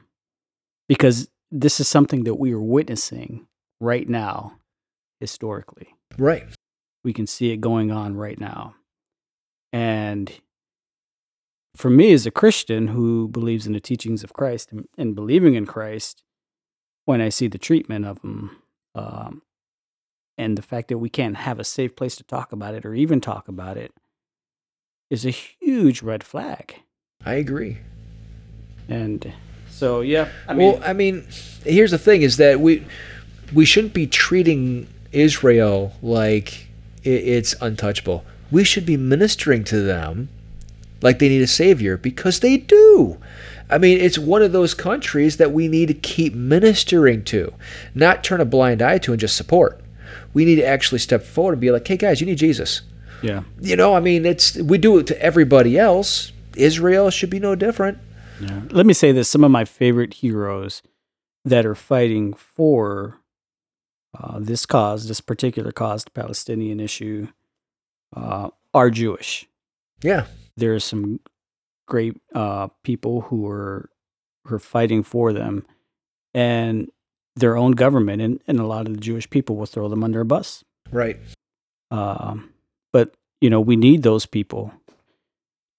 because this is something that we are witnessing right now, historically. Right. We can see it going on right now, and for me as a Christian who believes in the teachings of Christ and, and believing in Christ, when I see the treatment of them, um, and the fact that we can't have a safe place to talk about it or even talk about it is a huge red flag. I agree. And so, yeah, I mean, well, I mean, here's the thing: is that we we shouldn't be treating Israel like it's untouchable. We should be ministering to them like they need a savior because they do. I mean, it's one of those countries that we need to keep ministering to, not turn a blind eye to and just support. We need to actually step forward and be like, "Hey, guys, you need Jesus." Yeah, You know, I mean, it's we do it to everybody else. Israel should be no different. yeah. Let me say this: some of my favorite heroes that are fighting for uh, this cause, this particular cause, the Palestinian issue, uh, are Jewish. Yeah. There are some great uh, people who are who are fighting for them, and their own government, and, and a lot of the Jewish people will throw them under a bus. Right. Um, but you know, we need those people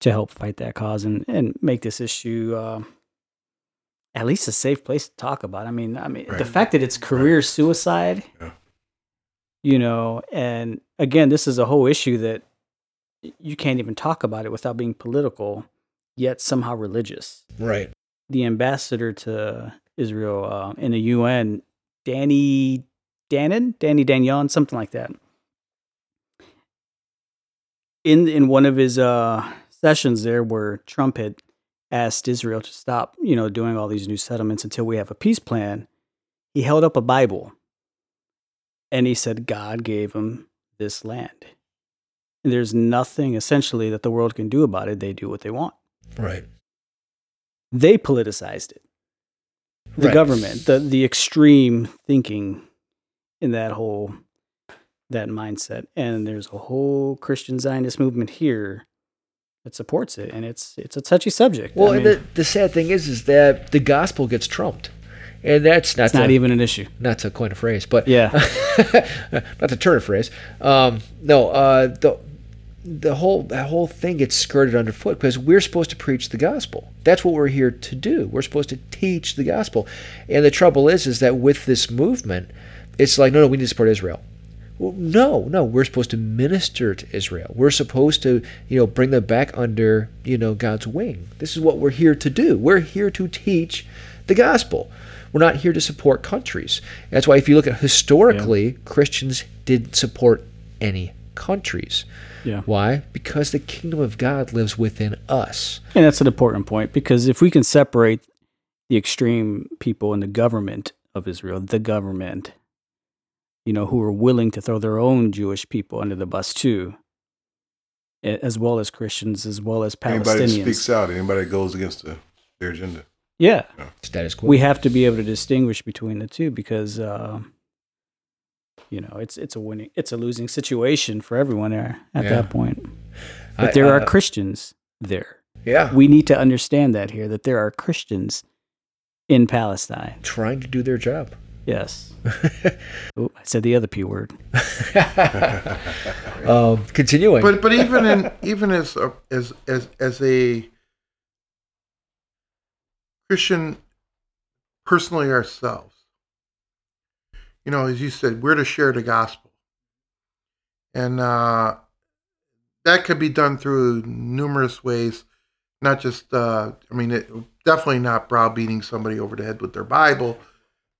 to help fight that cause and, and make this issue uh, at least a safe place to talk about. I mean, I mean, the fact that it's career suicide, Yeah. you know, and again, this is a whole issue that you can't even talk about it without being political, yet somehow religious. Right. The ambassador to Israel uh, in the UN, Danny Danon, Danny Danyon, something like that. In in one of his uh, sessions there, where Trump had asked Israel to stop, you know, doing all these new settlements until we have a peace plan, he held up a Bible, and he said God gave him this land, and there's nothing essentially that the world can do about it. They do what they want. Right. They politicized it the Right. government, the the extreme thinking in that whole that mindset, and there's a whole Christian Zionist movement here that supports it, and it's it's a touchy subject. Well, I and mean, the, the sad thing is, is that the gospel gets trumped, and that's not it's to, not even an issue. not to coin a phrase, but Yeah, not to turn a phrase. Um, no, uh, the the whole that whole thing gets skirted underfoot because we're supposed to preach the gospel. That's what we're here to do. We're supposed to teach the gospel, and the trouble is, is that with this movement, it's like no, no, we need to support Israel. Well, no, no, we're supposed to minister to Israel. We're supposed to, you know, bring them back under, you know, God's wing. This is what we're here to do. We're here to teach the gospel. We're not here to support countries. That's why if you look at historically, Christians didn't support any countries. yeah, Why? Because the kingdom of God lives within us. and that's an important point because if we can separate the extreme people in the government of Israel, the government, you know, who are willing to throw their own Jewish people under the bus too, as well as Christians, as well as Palestinians. Anybody that speaks out, anybody that goes against the, their agenda. yeah, Status quo. we have to be able to distinguish between the two because uh, you know it's it's a winning it's a losing situation for everyone there at Yeah. that point but I- there are uh, christians there yeah, we need to understand that here that there are christians in palestine trying to do their job. Yes Oop, i said the other p word um, continuing. But but even in even as a, as as as a Christian, personally ourselves, you know, as you said, we're to share the gospel, and uh, that could be done through numerous ways. Not just, uh, I mean, it, definitely not browbeating somebody over the head with their Bible,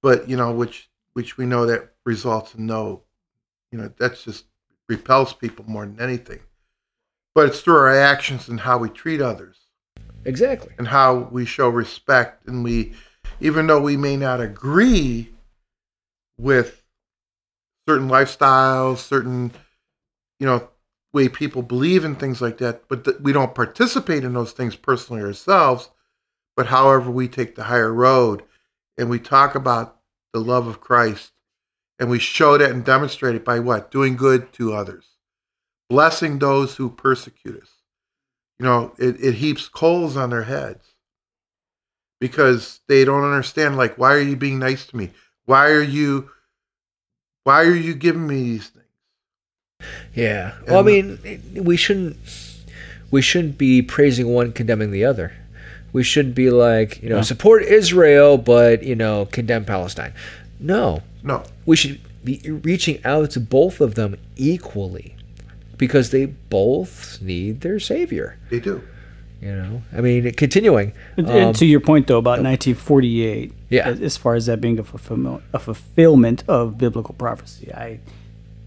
but you know, which which we know that results in no, you know, that's just repels people more than anything. But it's through our actions and how we treat others exactly. and how we show respect. And we, even though we may not agree with certain lifestyles, certain, you know, way people believe in things like that, but th- we don't participate in those things personally ourselves. But however, we take the higher road and we talk about the love of Christ and we show that and demonstrate it by what? Doing good to others, blessing those who persecute us. You know, it, it heaps coals on their heads because they don't understand, like, why are you being nice to me? Why are you, why are you giving me these things? Yeah. Well, I mean, we shouldn't we shouldn't be praising one, condemning the other. We shouldn't be like, you know, Yeah. support Israel, but you know, condemn Palestine. No, No, we should be reaching out to both of them equally, because they both need their savior. they do. You know, I mean, continuing. And- um, and to your point though about 1948 Yeah. as- as far as that being a fulfillment, a fulfillment of biblical prophecy i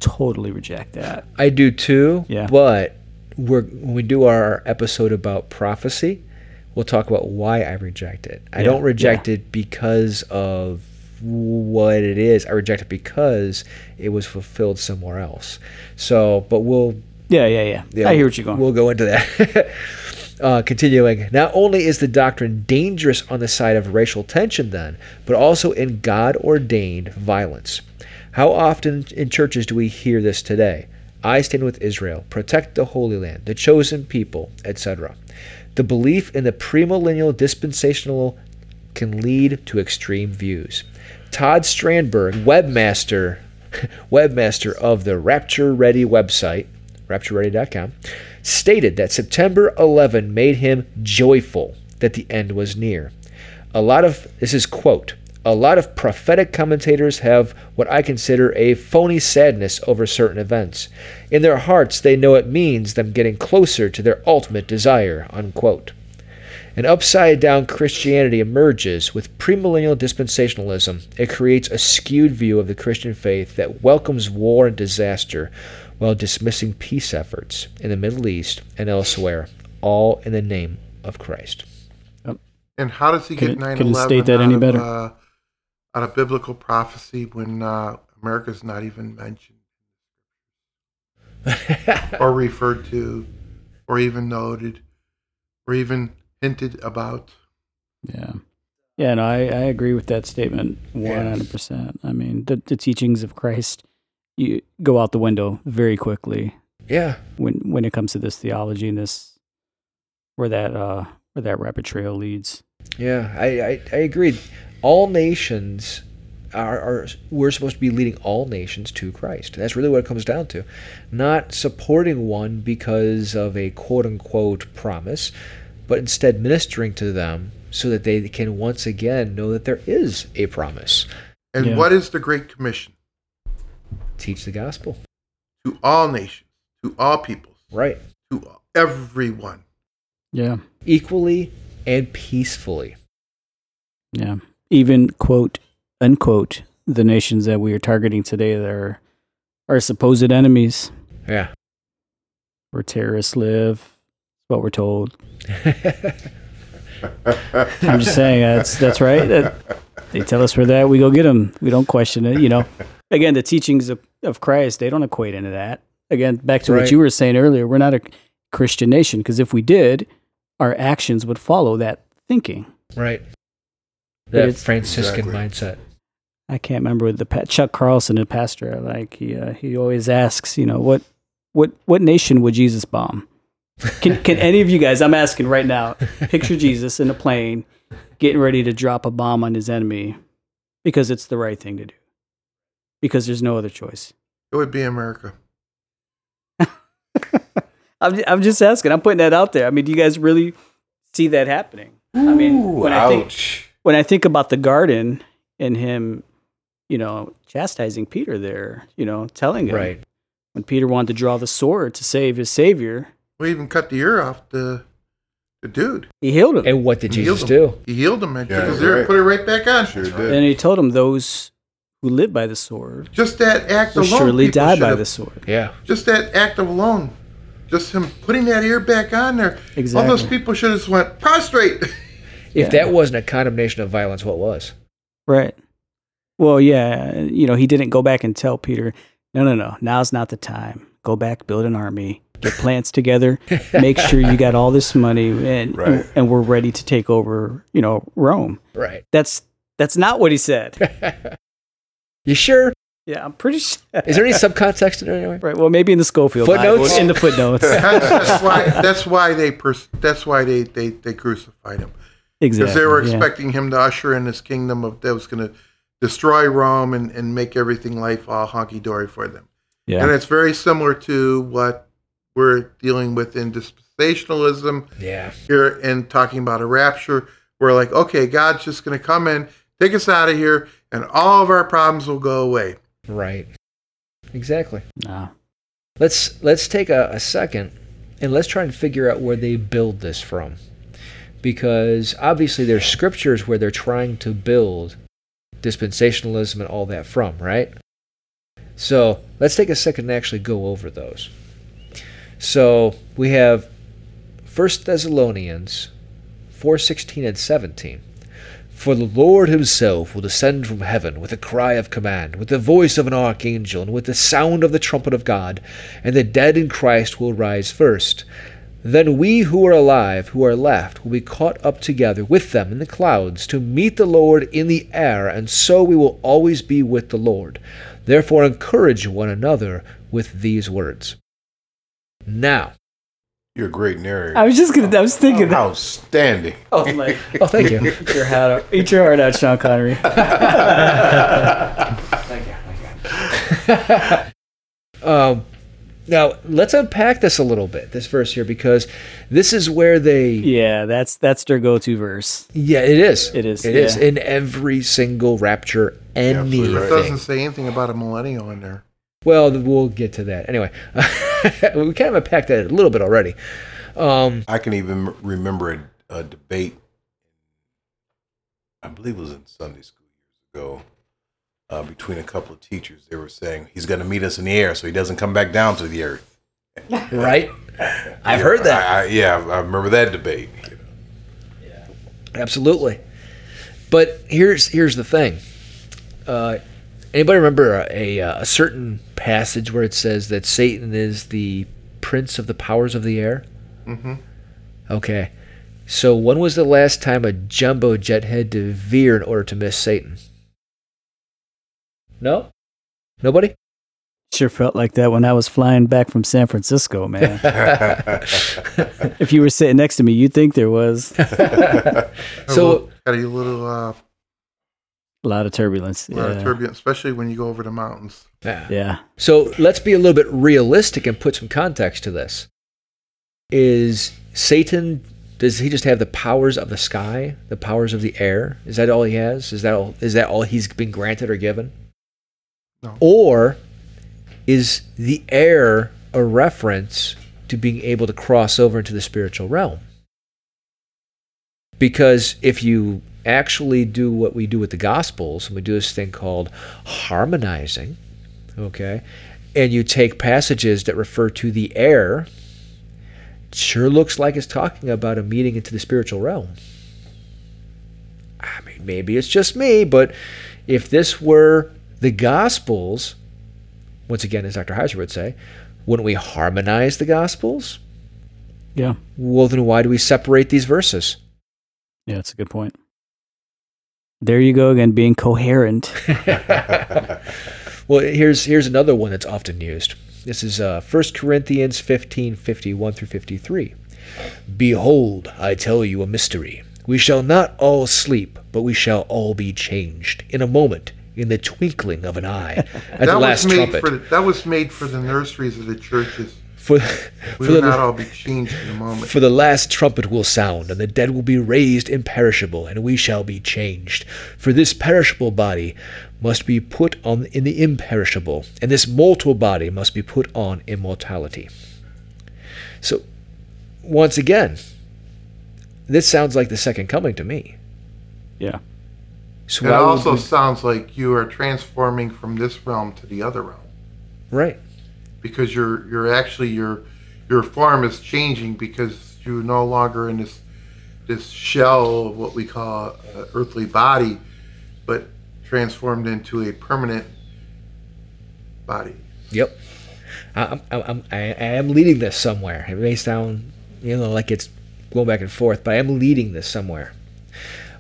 totally reject that I do too. Yeah. But we're when we do our episode about prophecy, we'll talk about why I reject it. I Yeah, don't reject it because of what it is. I reject it because it was fulfilled somewhere else. So, but we'll yeah yeah yeah, yeah, i hear what you're going We'll go into that. Uh, continuing, not only is the doctrine dangerous on the side of racial tension, then, but also in God ordained violence. How often in churches do we hear this today? I stand with Israel, protect the Holy Land, the chosen people, etc. The belief in the premillennial dispensational can lead to extreme views. Todd Strandberg, webmaster, webmaster of the Rapture Ready website, raptureready.com, stated that September 11 made him joyful that the end was near. A lot of this is quote a lot of prophetic commentators have what I consider a phony sadness over certain events. In their hearts, they know it means them getting closer to their ultimate desire. Unquote. An upside down Christianity emerges with premillennial dispensationalism. It creates a skewed view of the Christian faith that welcomes war and disaster while dismissing peace efforts in the Middle East and elsewhere, all in the name of Christ. And how does he get Couldn't- 9 couldn't 11 state that out, any of, better. Uh, out of biblical prophecy when uh, is not even mentioned or referred to or even noted or even hinted about? Yeah. Yeah, no, I, I agree with that statement 100%. I mean, the, the teachings of Christ you go out the window very quickly yeah, when when it comes to this theology and this where that uh where that rabbit trail leads. yeah, I, I, I agree. All nations are, are we're supposed to be leading all nations to Christ. That's really what it comes down to. Not supporting one because of a quote unquote promise, but instead ministering to them so that they can once again know that there is a promise. And Yeah. what is the Great Commission? Teach the gospel. To all nations, to all peoples, Right. to everyone. Yeah. Equally and peacefully. Yeah. Even quote unquote the nations that we are targeting today that are our supposed enemies Yeah. where terrorists live. What we're told. I'm just saying that's that's right. That, they tell us where that we go get them. We don't question it. You know, again, the teachings of, of Christ they don't equate into that. Again, back to Right. what you were saying earlier. We're not a Christian nation because if we did, our actions would follow that thinking. right. But That it's- Franciscan Exactly. mindset. I can't remember the pa- Chuck Carlson, the pastor. Like he uh, he always asks, you know, what what what nation would Jesus bomb? Can can any of you guys? I'm asking right now. Picture Jesus in a plane, getting ready to drop a bomb on his enemy, because it's the right thing to do. Because there's no other choice. It would be America. I'm I'm just asking. I'm putting that out there. I mean, do you guys really see that happening? I mean, Ooh, when I think ouch. When I think about the garden and him, you know, chastising Peter there, you know, telling him Right. when Peter wanted to draw the sword to save his savior, We even cut the ear off the the dude. he healed him. And what did He Jesus healed do? He healed him and Yeah, took his ear right. and put it right back on. Sure did. and he told him those who live by the sword Just that act will alone. surely people die by have- the sword. Yeah. Just that act of alone. Just him putting that ear back on there. Exactly. All those people should have just went prostrate. If Yeah. that wasn't a condemnation of violence, what was? Right. Well, yeah, you know, he didn't go back and tell Peter, no, no, no, now's not the time. Go back, build an army, get plants together, make sure you got all this money, and Right. and we're ready to take over, you know, Rome. Right. That's that's not what he said. You sure? Yeah, I'm pretty sure. Is there any subcontext in there anyway? Right. Well, maybe in the Scofield Footnotes? Bible, in the footnotes. that's, that's why. That's why they. Pers- that's why they, they, they crucified him exactly. because they were yeah. expecting him to usher in this kingdom of that was going to destroy Rome and, and make everything life all honky dory for them. Yeah. And it's very similar to what we're dealing with in dispensationalism Yeah. here and talking about a rapture. We're like, okay, God's just going to come in, take us out of here, and all of our problems will go away. Right. Exactly. No. Let's let's take a, a second and let's try and figure out where they build this from. Because obviously there's scriptures where they're trying to build dispensationalism and all that from, right? So let's take a second and actually go over those. So we have 1 Thessalonians 4:16 and 17. For the Lord himself will descend from heaven with a cry of command, with the voice of an archangel, and with the sound of the trumpet of God, and the dead in Christ will rise first. Then we who are alive, who are left, will be caught up together with them in the clouds to meet the Lord in the air, and so we will always be with the Lord. Therefore, encourage one another with these words. Now, You're a great narrator. I was just gonna. I was thinking. that. Outstanding. Oh my! oh, thank you. Eat your heart out. Eat your heart out, Sean Connery. Thank Um, now, let's unpack this a little bit, this verse here, because this is where they. yeah, that's that's their go-to verse. Yeah, it is. It is, It is yeah. in every single rapture. absolutely Anything. It doesn't say anything about a millennial in there. Well, we'll get to that. Anyway, we kind of unpacked that a little bit already. Um, I can even remember a, a debate. I believe it was in Sunday school years ago, uh, between a couple of teachers. They were saying he's going to meet us in the air, so he doesn't come back down to the earth. right? I've heard that. I, I, yeah, I remember that debate. Yeah. Absolutely. But here's here's the thing. Uh, anybody remember a, a, uh, a certain passage where it says that Satan is the prince of the powers of the air? Mm-hmm. Okay. So when was the last time a jumbo jet had to veer in order to miss Satan? No? Nobody? Sure felt like that when I was flying back from San Francisco, man. if you were sitting next to me, you'd think there was So got a little uh, a lot of turbulence. lot of turbulence, especially when you go over the mountains. yeah. yeah. So let's be a little bit realistic and put some context to this. Is Satan does he just have the powers of the sky, the powers of the air? Is that all he has? Is that all is that all he's been granted or given? No. Or is the air a reference to being able to cross over into the spiritual realm? Because if you actually do what we do with the gospels, and we do this thing called harmonizing, okay, and you take passages that refer to the air, sure looks like it's talking about a meeting into the spiritual realm. I mean, maybe it's just me, but if this were the gospels, once again, as Dr. Heiser would say, wouldn't we harmonize the gospels? Yeah. Well, then why do we separate these verses? Yeah, that's a good point. There you go again, being coherent. well, here's here's another one that's often used. This is uh, 1 Corinthians 15, 51 through 53. Behold, I tell you a mystery. We shall not all sleep, but we shall all be changed in a moment, in the twinkling of an eye, at the that last was made trumpet. for the, that was made for the nurseries of the churches. For, We for will the, not all be changed in a moment. For the last trumpet will sound, and the dead will be raised imperishable, and we shall be changed. For this perishable body must be put on in the imperishable, and this mortal body must be put on immortality. So, once again, this sounds like the second coming to me. Yeah. So It also we- sounds like you are transforming from this realm to the other realm right? because you're you're actually your your form is changing because you're no longer in this this shell of what we call an earthly body, but transformed into a permanent body. Yep. I, I'm, I'm, I, I am leading this somewhere. It may sound, you know, like it's going back and forth, but I am leading this somewhere.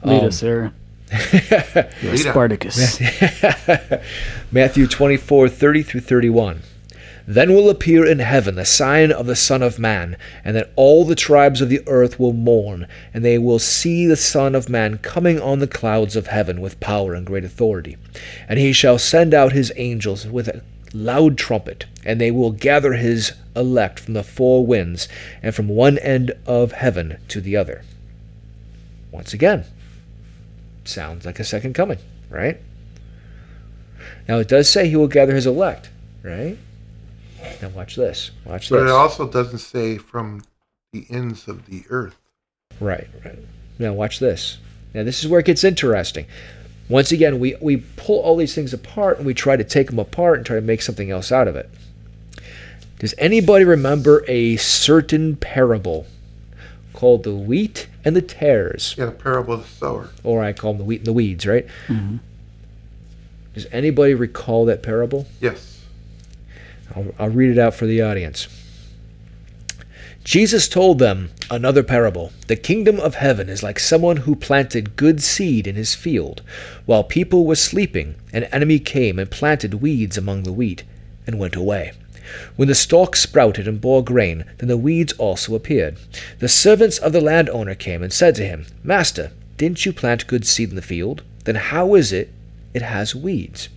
Lead Um, us, sir. You're Lead us. Spartacus. Matthew 24, 30 through 31. Then will appear in heaven the sign of the Son of Man, and that all the tribes of the earth will mourn, and they will see the Son of Man coming on the clouds of heaven with power and great authority. And he shall send out his angels with a loud trumpet, and they will gather his elect from the four winds, and from one end of heaven to the other. Once again, sounds like a second coming, right? Now it does say he will gather his elect, right? Now watch this. Watch But this. it also doesn't say from the ends of the earth. Right, right. Now watch this. Now this is where it gets interesting. Once again, we, we pull all these things apart and we try to take them apart and try to make something else out of it. Does anybody remember a certain parable called the wheat and the tares? Yeah, the parable of the sower. Or I call them the wheat and the weeds, right? Mhm. Does anybody recall that parable? Yes. I'll, I'll read it out for the audience. Jesus told them another parable. The kingdom of heaven is like someone who planted good seed in his field. While people were sleeping, an enemy came and planted weeds among the wheat and went away. When the stalk sprouted and bore grain, then the weeds also appeared. The servants of the landowner came and said to him, Master, didn't you plant good seed in the field? Then how is it it has weeds?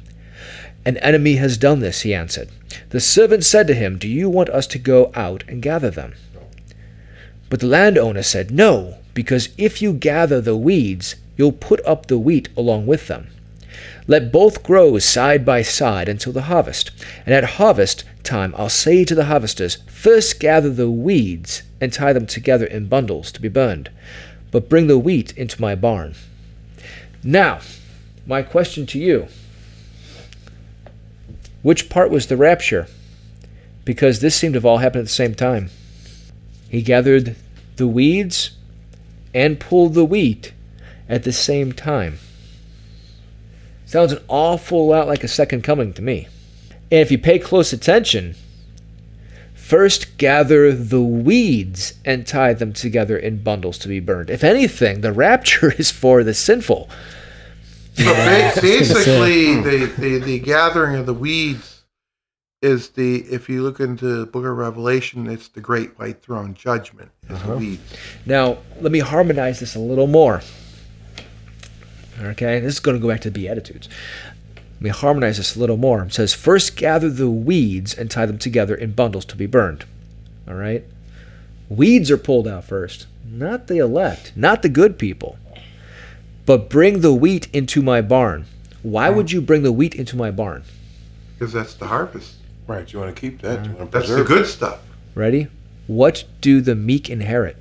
An enemy has done this, he answered. The servant said to him, Do you want us to go out and gather them? But the landowner said, No, because if you gather the weeds, you'll put up the wheat along with them. Let both grow side by side until the harvest. And at harvest time I'll say to the harvesters, First gather the weeds and tie them together in bundles to be burned, but bring the wheat into my barn. Now, my question to you which part was the rapture? Because this seemed to have all happened at the same time. He gathered the weeds and pulled the wheat at the same time. Sounds an awful lot like a second coming to me. And if you pay close attention, first gather the weeds and tie them together in bundles to be burned. If anything, the rapture is for the sinful. So ba- basically, the, the, the gathering of the weeds is the, if you look into the book of Revelation, it's the great white throne judgment, is the uh-huh. weeds. Now, let me harmonize this a little more. Okay, this is going to go back to the Beatitudes. Let me harmonize this a little more. It says, First gather the weeds and tie them together in bundles to be burned. All right? Weeds are pulled out first, not the elect, not the good people. But bring the wheat into my barn. Why would you bring the wheat into my barn? Because that's the harvest. Right. You want to keep that. You want to That's the good it. stuff. Ready? What do the meek inherit?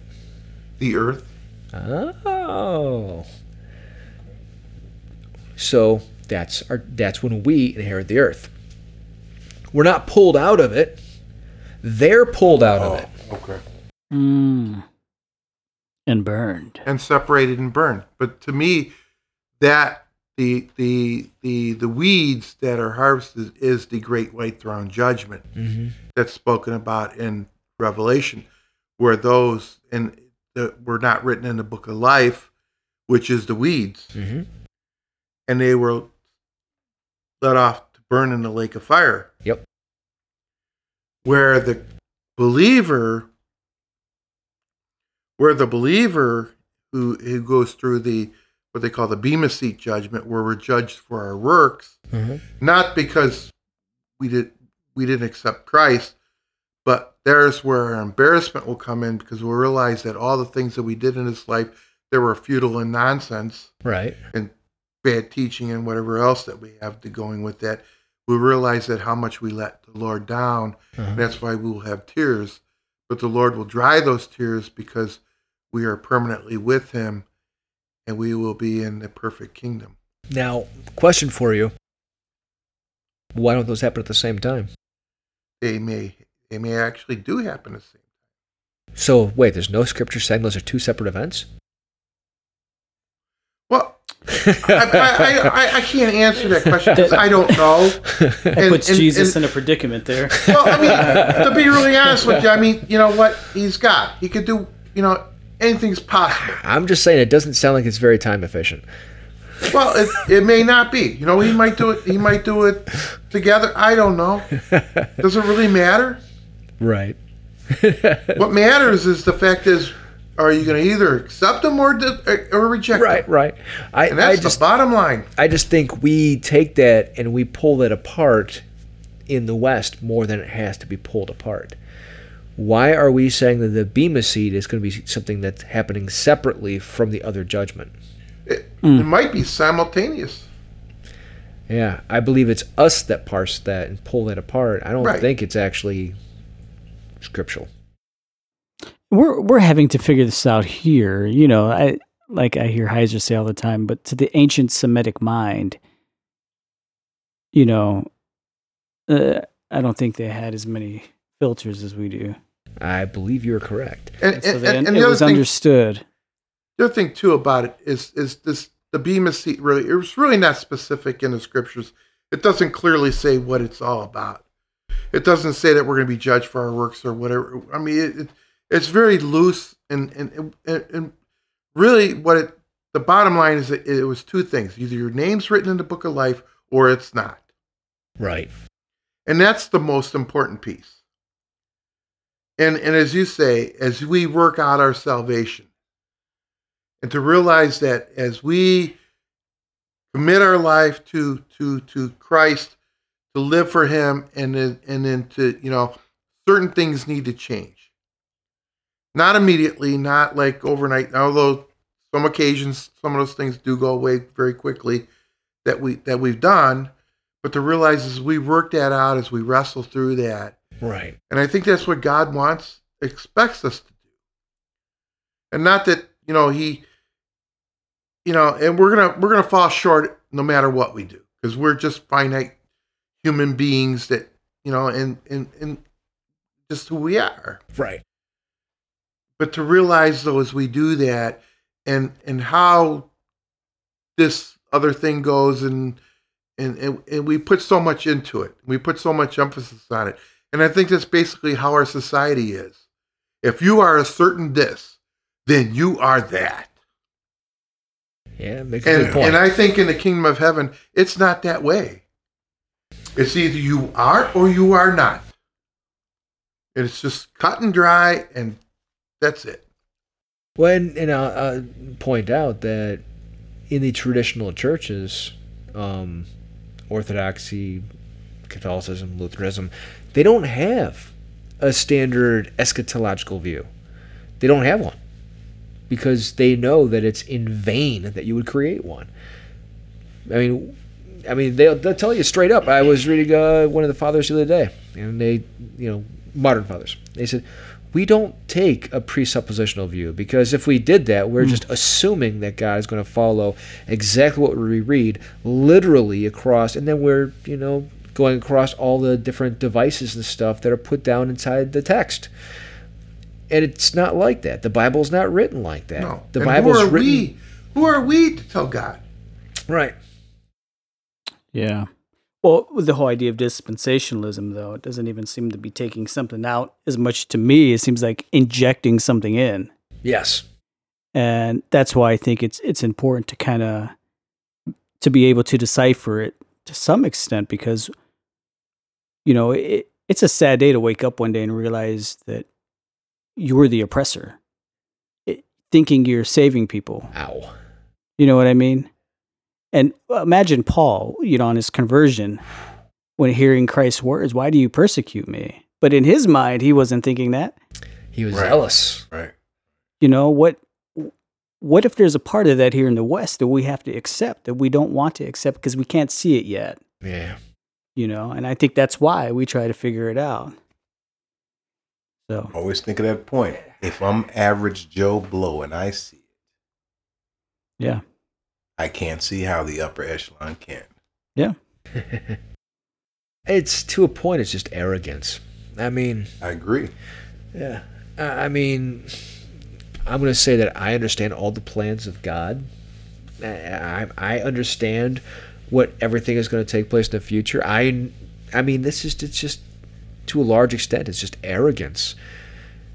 The earth. Oh. So that's our that's when we inherit the earth. We're not pulled out of it. They're pulled out of it. Oh, okay. Mm. And burned. and separated and burned. But to me, that the the the the weeds that are harvested is the great white throne judgment Mm-hmm. that's spoken about in Revelation, where those and that were not written in the book of life, which is the weeds, Mm-hmm. And they were let off to burn in the lake of fire. Yep. Where the believer, where the believer who who goes through the what they call the bema seat judgment, where we're judged for our works, Mm-hmm. not because we did we didn't accept Christ, but there's where our embarrassment will come in because we'll realize that all the things that we did in this life that were futile and nonsense Right. and bad teaching and whatever else that we have to going with that, we realize that how much we let the Lord down. Uh-huh. That's why we will have tears. But the Lord will dry those tears because we are permanently with Him and we will be in the perfect kingdom. Now, question for you. Why don't those happen at the same time? They may they may actually do happen at the same. Time. So wait, there's no scripture saying those are two separate events? Well, I, I, I, I can't answer that question because I don't know. That And- puts and- Jesus and- in a predicament there. Well, I mean, to be really honest with you, I mean, you know what? He's got. He could do, you know, anything's possible. I'm just saying it doesn't sound like it's very time efficient. Well, it, it may not be. You know, he might do it. He might do it together. I don't know. Does it really matter? Right. What matters is the fact is, are you going to either accept them or di- or reject Right, them? right. I, And I that's just the bottom line. I just think we take that and we pull that apart in the West more than it has to be pulled apart. Why are we saying that the Bema seat is going to be something that's happening separately from the other judgment? It, it mm. might be simultaneous. Yeah, I believe it's us that parse that and pull that apart. I don't Right. think it's actually scriptural. We're we're having to figure this out here. You know, I like I hear Heiser say all the time, but to the ancient Semitic mind, you know, uh, I don't think they had as many filters as we do. I believe you're correct. And, So and, they, and, and it the was thing, understood. the other thing too about it is is this the bema seat really it was really not specific in the scriptures. It doesn't clearly say what it's all about. It doesn't say that we're going to be judged for our works or whatever. I mean, it, it, it's very loose and and, and, and really what it the bottom line is that it was two things. Either your name's written in the book of life or it's not. Right. and that's the most important piece. And and as you say as we work out our salvation and to realize that as we commit our life to to to Christ to live for him and then and then to you know certain things need to change not immediately not like overnight although some occasions some of those things do go away very quickly that we that we've done but to realize is we work that out as we wrestle through that Right. and I think that's what God wants, expects us to do. And not that, you know, he you know, and we're gonna we're gonna fall short no matter what we do. Because we're just finite human beings that, you know, and and and just who we are. Right. But to realize though as we do that and and how this other thing goes and and, and and we put so much into it. We put so much emphasis on it. And I think that's basically how our society is. If you are a certain this, then you are that. Yeah, make a And good point. and I think in the kingdom of heaven, it's not that way. It's either you are or you are not. It's just cut and dry, and that's it. When and I'll, I'll point out that in the traditional churches, um, Orthodoxy, Catholicism, Lutheranism, they don't have a standard eschatological view. They don't have one because they know that it's in vain that you would create one. I mean, I mean they'll, they'll tell you straight up. I was reading uh, one of the fathers the other day, and they, you know, modern fathers. They said we don't take a presuppositional view because if we did that, we're hmm. just assuming that God is going to follow exactly what we read literally across, and then we're, you know, going across all the different devices and stuff that are put down inside the text. And it's not like that. The Bible's not written like that. No. The and Bible's who are written we? Who are we to tell God? right. Yeah. Well, with the whole idea of dispensationalism, though, it doesn't even seem to be taking something out as much to me. It seems like injecting something in. Yes. and that's why I think it's it's important to kind of to be able to decipher it to some extent because you know it, it's a sad day to wake up one day and realize that you're the oppressor, it, thinking you're saving people. Ow. You know what I mean? And uh, imagine Paul, you know, on his conversion, when hearing Christ's words, "Why do you persecute me?" But in his mind, he wasn't thinking that. He was Right. zealous. Right. you know what what if there's a part of that here in the west that we have to accept that we don't want to accept because we can't see it yet Yeah. you know and i think that's why we try to figure it out so Always think of that point. If I'm average Joe Blow and I see it, yeah I can't see how the upper echelon can. Yeah. it's to a point. It's just arrogance. I mean, I agree. yeah. I I mean, I'm going to say that I understand all the plans of God. I, I, I understand what everything is going to take place in the future. I, I mean, this is it's just to a large extent, it's just arrogance.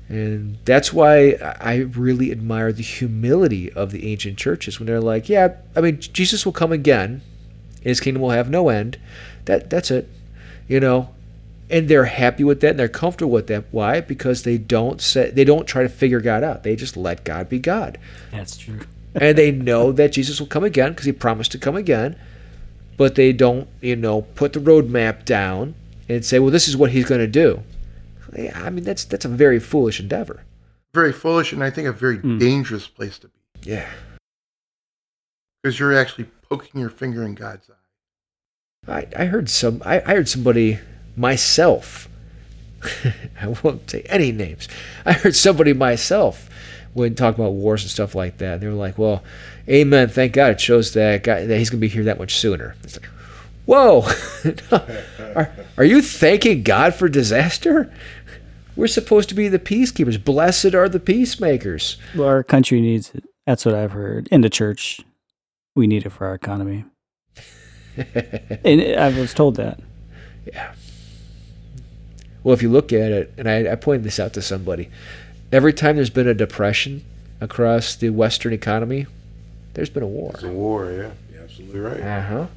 And that's why I really admire the humility of the ancient churches when they're like, yeah, I mean, Jesus will come again, and his kingdom will have no end. That that's it, you know. And they're happy with that, and they're comfortable with that. Why? Because they don't say they don't try to figure God out. They just let God be God, that's true and they know that Jesus will come again because he promised to come again. But they don't, you know, put the roadmap down and say, well, this is what he's going to do. Yeah, I mean, that's that's a very foolish endeavor. Very foolish, and I think a very Hmm. dangerous place to be Yeah. because you're actually poking your finger in God's eye. I, I heard some I, I heard somebody myself I won't say any names. I heard somebody myself when talking about wars and stuff like that. They were like, "Well, amen. Thank God it shows that guy, that he's going to be here that much sooner." It's like, whoa, are, are you thanking God for disaster? We're supposed to be the peacekeepers. Blessed are the peacemakers. well our country needs it that's what i've heard in the church we need it for our economy and i was told that Yeah. Well, if you look at it, and I, I pointed this out to somebody, every time there's been a depression across the Western economy, there's been a war. It's a war, yeah. You're absolutely right. Uh huh.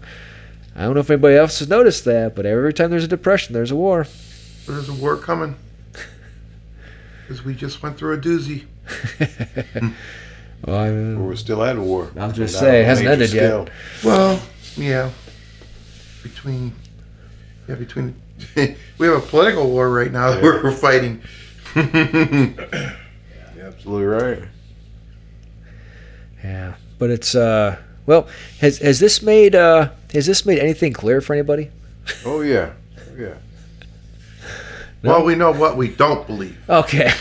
I don't know if anybody else has noticed that, but every time there's a depression, there's a war. There's a war coming. Because we just went through a doozy. Well, I mean, We're still at war. I'll just Not say, on it hasn't major ended yet. Well, yeah. Between, yeah, between, we have a political war right now that we're, we're fighting. You're absolutely right. yeah, but it's uh, well, has has this made uh, has this made anything clear for anybody? Oh yeah. Oh, yeah. Well, we know what we don't believe. Okay.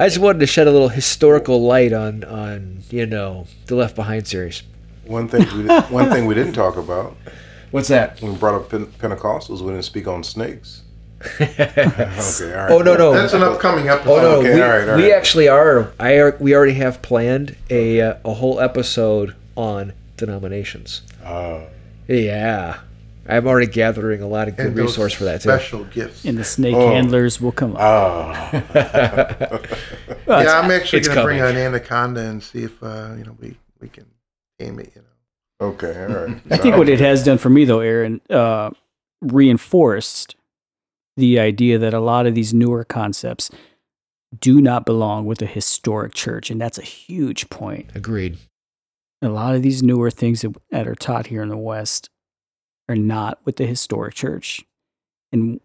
I just wanted to shed a little historical light on on you know the Left Behind series. One thing we did, one thing we didn't talk about What's that? when we brought up Pen- Pentecostals, we didn't speak on snakes. okay, all right. Oh no no. That's an upcoming episode. Oh no, Okay, we, all right, all we right. actually are. I are, we already have planned a uh, a whole episode on denominations. Uh, Yeah, I'm already gathering a lot of good resource for that too. Special gifts. And the snake Oh. handlers will come up. ah, Well, yeah, I'm actually going to bring an Anaconda and see if uh, you know we we can tame it. You know. okay, all right. I think what it has done for me, though, Aaron, uh, reinforced the idea that a lot of these newer concepts do not belong with a historic church. And that's a huge point. Agreed. A lot of these newer things that, that are taught here in the West are not with the historic church. And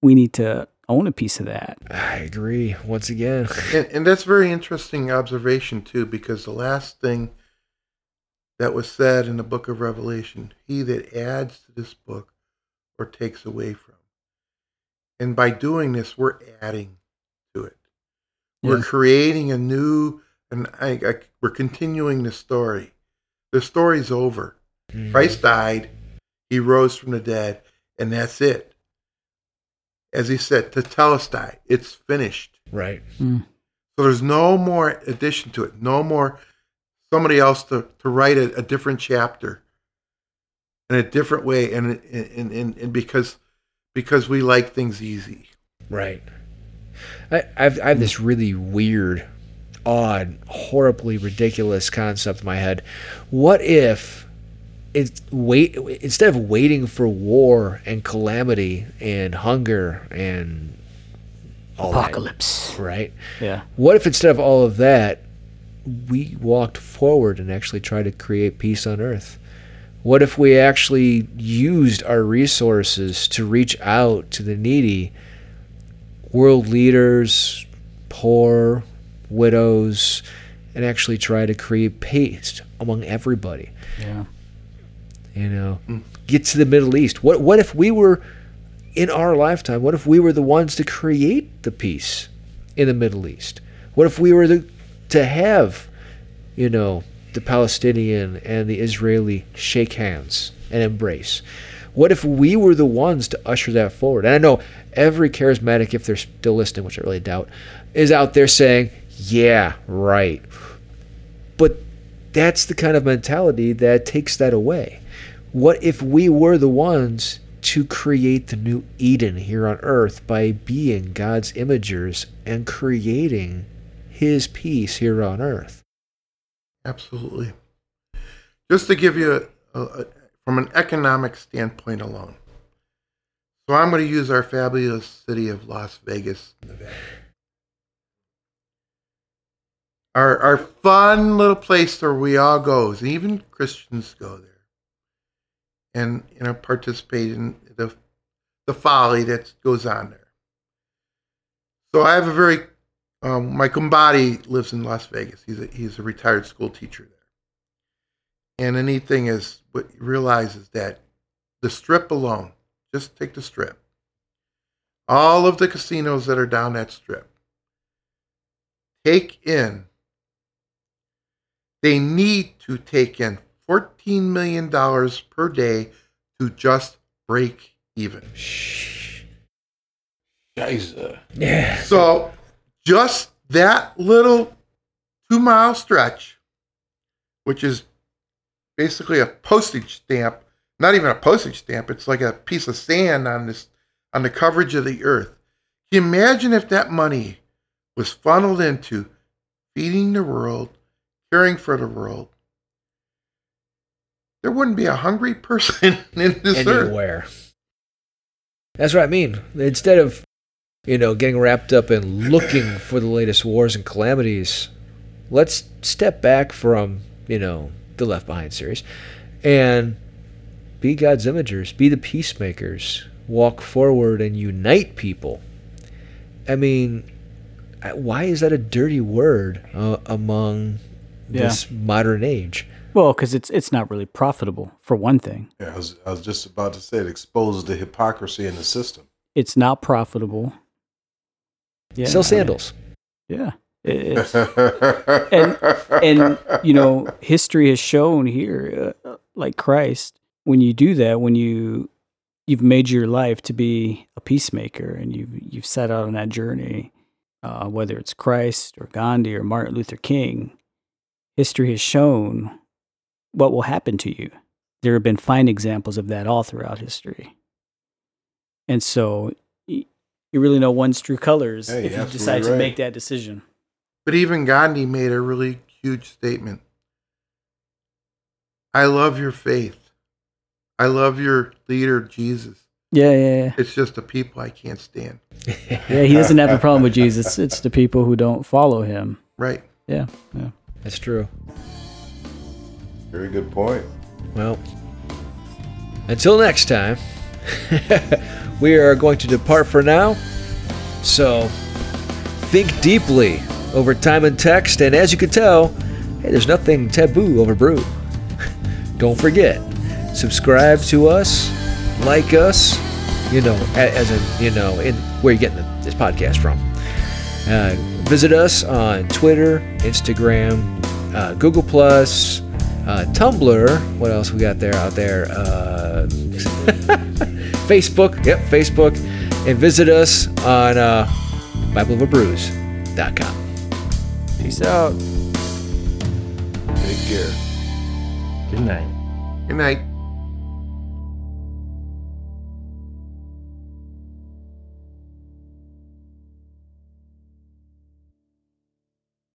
we need to own a piece of that. I agree. Once again, And, and that's very interesting observation too, because the last thing that was said in the book of Revelation, he that adds to this book or takes away from. And by doing this, we're adding to it. We're Yeah. creating a new, and I, I, we're continuing the story. The story's over. Mm-hmm. Christ died, he rose from the dead, and that's it. As he said, tetelestai, it's finished. Right. Hmm. So there's no more addition to it, no more somebody else to, to write a, a different chapter in a different way, and, and, and, and because because we like things easy. Right. I, I've, I have this really weird, odd, horribly ridiculous concept in my head. What if it's wait instead of waiting for war and calamity and hunger and all that, Apocalypse. right? Yeah. What if instead of all of that, we walked forward and actually tried to create peace on earth? What if we actually used our resources to reach out to the needy, world leaders, poor, widows, and actually try to create peace among everybody? Yeah. You know, get to the Middle East. What what if we were in our lifetime? What if we were the ones to create the peace in the Middle East? What if we were the, to have, you know, the Palestinian and the Israeli shake hands and embrace? What if we were the ones to usher that forward? And I know every charismatic, if they're still listening, which I really doubt, is out there saying, "Yeah, right." But that's the kind of mentality that takes that away. What if we were the ones to create the new Eden here on earth by being God's imagers and creating his peace here on earth? Absolutely. Just to give you a, a, from an economic standpoint alone. So I'm going to use our fabulous city of Las Vegas, Nevada. Our, our fun little place where we all and even Christians go there, and you know participate in the the folly that goes on there. So I have a very um, my kumbadi lives in Las Vegas. He's a, he's a retired school teacher there. And the neat thing is, what you realize is that the strip alone, just take the strip, all of the casinos that are down that strip, take in, they need to take in $14 million per day to just break even. Scheiße. Yeah. So just that little two mile stretch, which is basically a postage stamp, not even a postage stamp, it's like a piece of sand on this on the coverage of the earth, Can you imagine if that money was funneled into feeding the world, caring for the world? There wouldn't be a hungry person in this earth. Anywhere. That's what I mean. Instead of, you know, getting wrapped up in looking for the latest wars and calamities, let's step back from, you know, the Left Behind series and be God's imagers, be the peacemakers, walk forward and unite people. I mean, why is that a dirty word uh, among Yeah. this modern age? Well, because it's it's not really profitable for one thing. Yeah, I was, I was just about to say it exposes the hypocrisy in the system. It's not profitable. Yeah, Sell I mean, sandals. yeah, It- it's, and and you know history has shown here uh, like christ when you do that when you you've made your life to be a peacemaker and you've you've set out on that journey uh, whether it's christ or gandhi or martin luther king history has shown what will happen to you there have been fine examples of that all throughout history and so you really know one's true colors Hey, if you absolutely decide to make that decision But even Gandhi made a really huge statement. I love your faith. I love your leader, Jesus. yeah yeah, yeah. It's just the people I can't stand. Yeah, he doesn't have a problem with Jesus. It's the people who don't follow him. Right. Yeah, yeah. That's true. Very good point. Well, until next time, we are going to depart for now. So, think deeply over time and text, and as you can tell, hey, there's nothing taboo over brew. Don't forget, subscribe to us, like us, you know, as in, you know, in where you're getting this podcast from. Uh, visit us on Twitter, Instagram, uh, Google Plus, uh, Tumblr. What else we got there out there? Uh, Facebook. Yep, Facebook. And visit us on uh, BibleOverBrews.com. Peace out. Take care. Good night. Good night.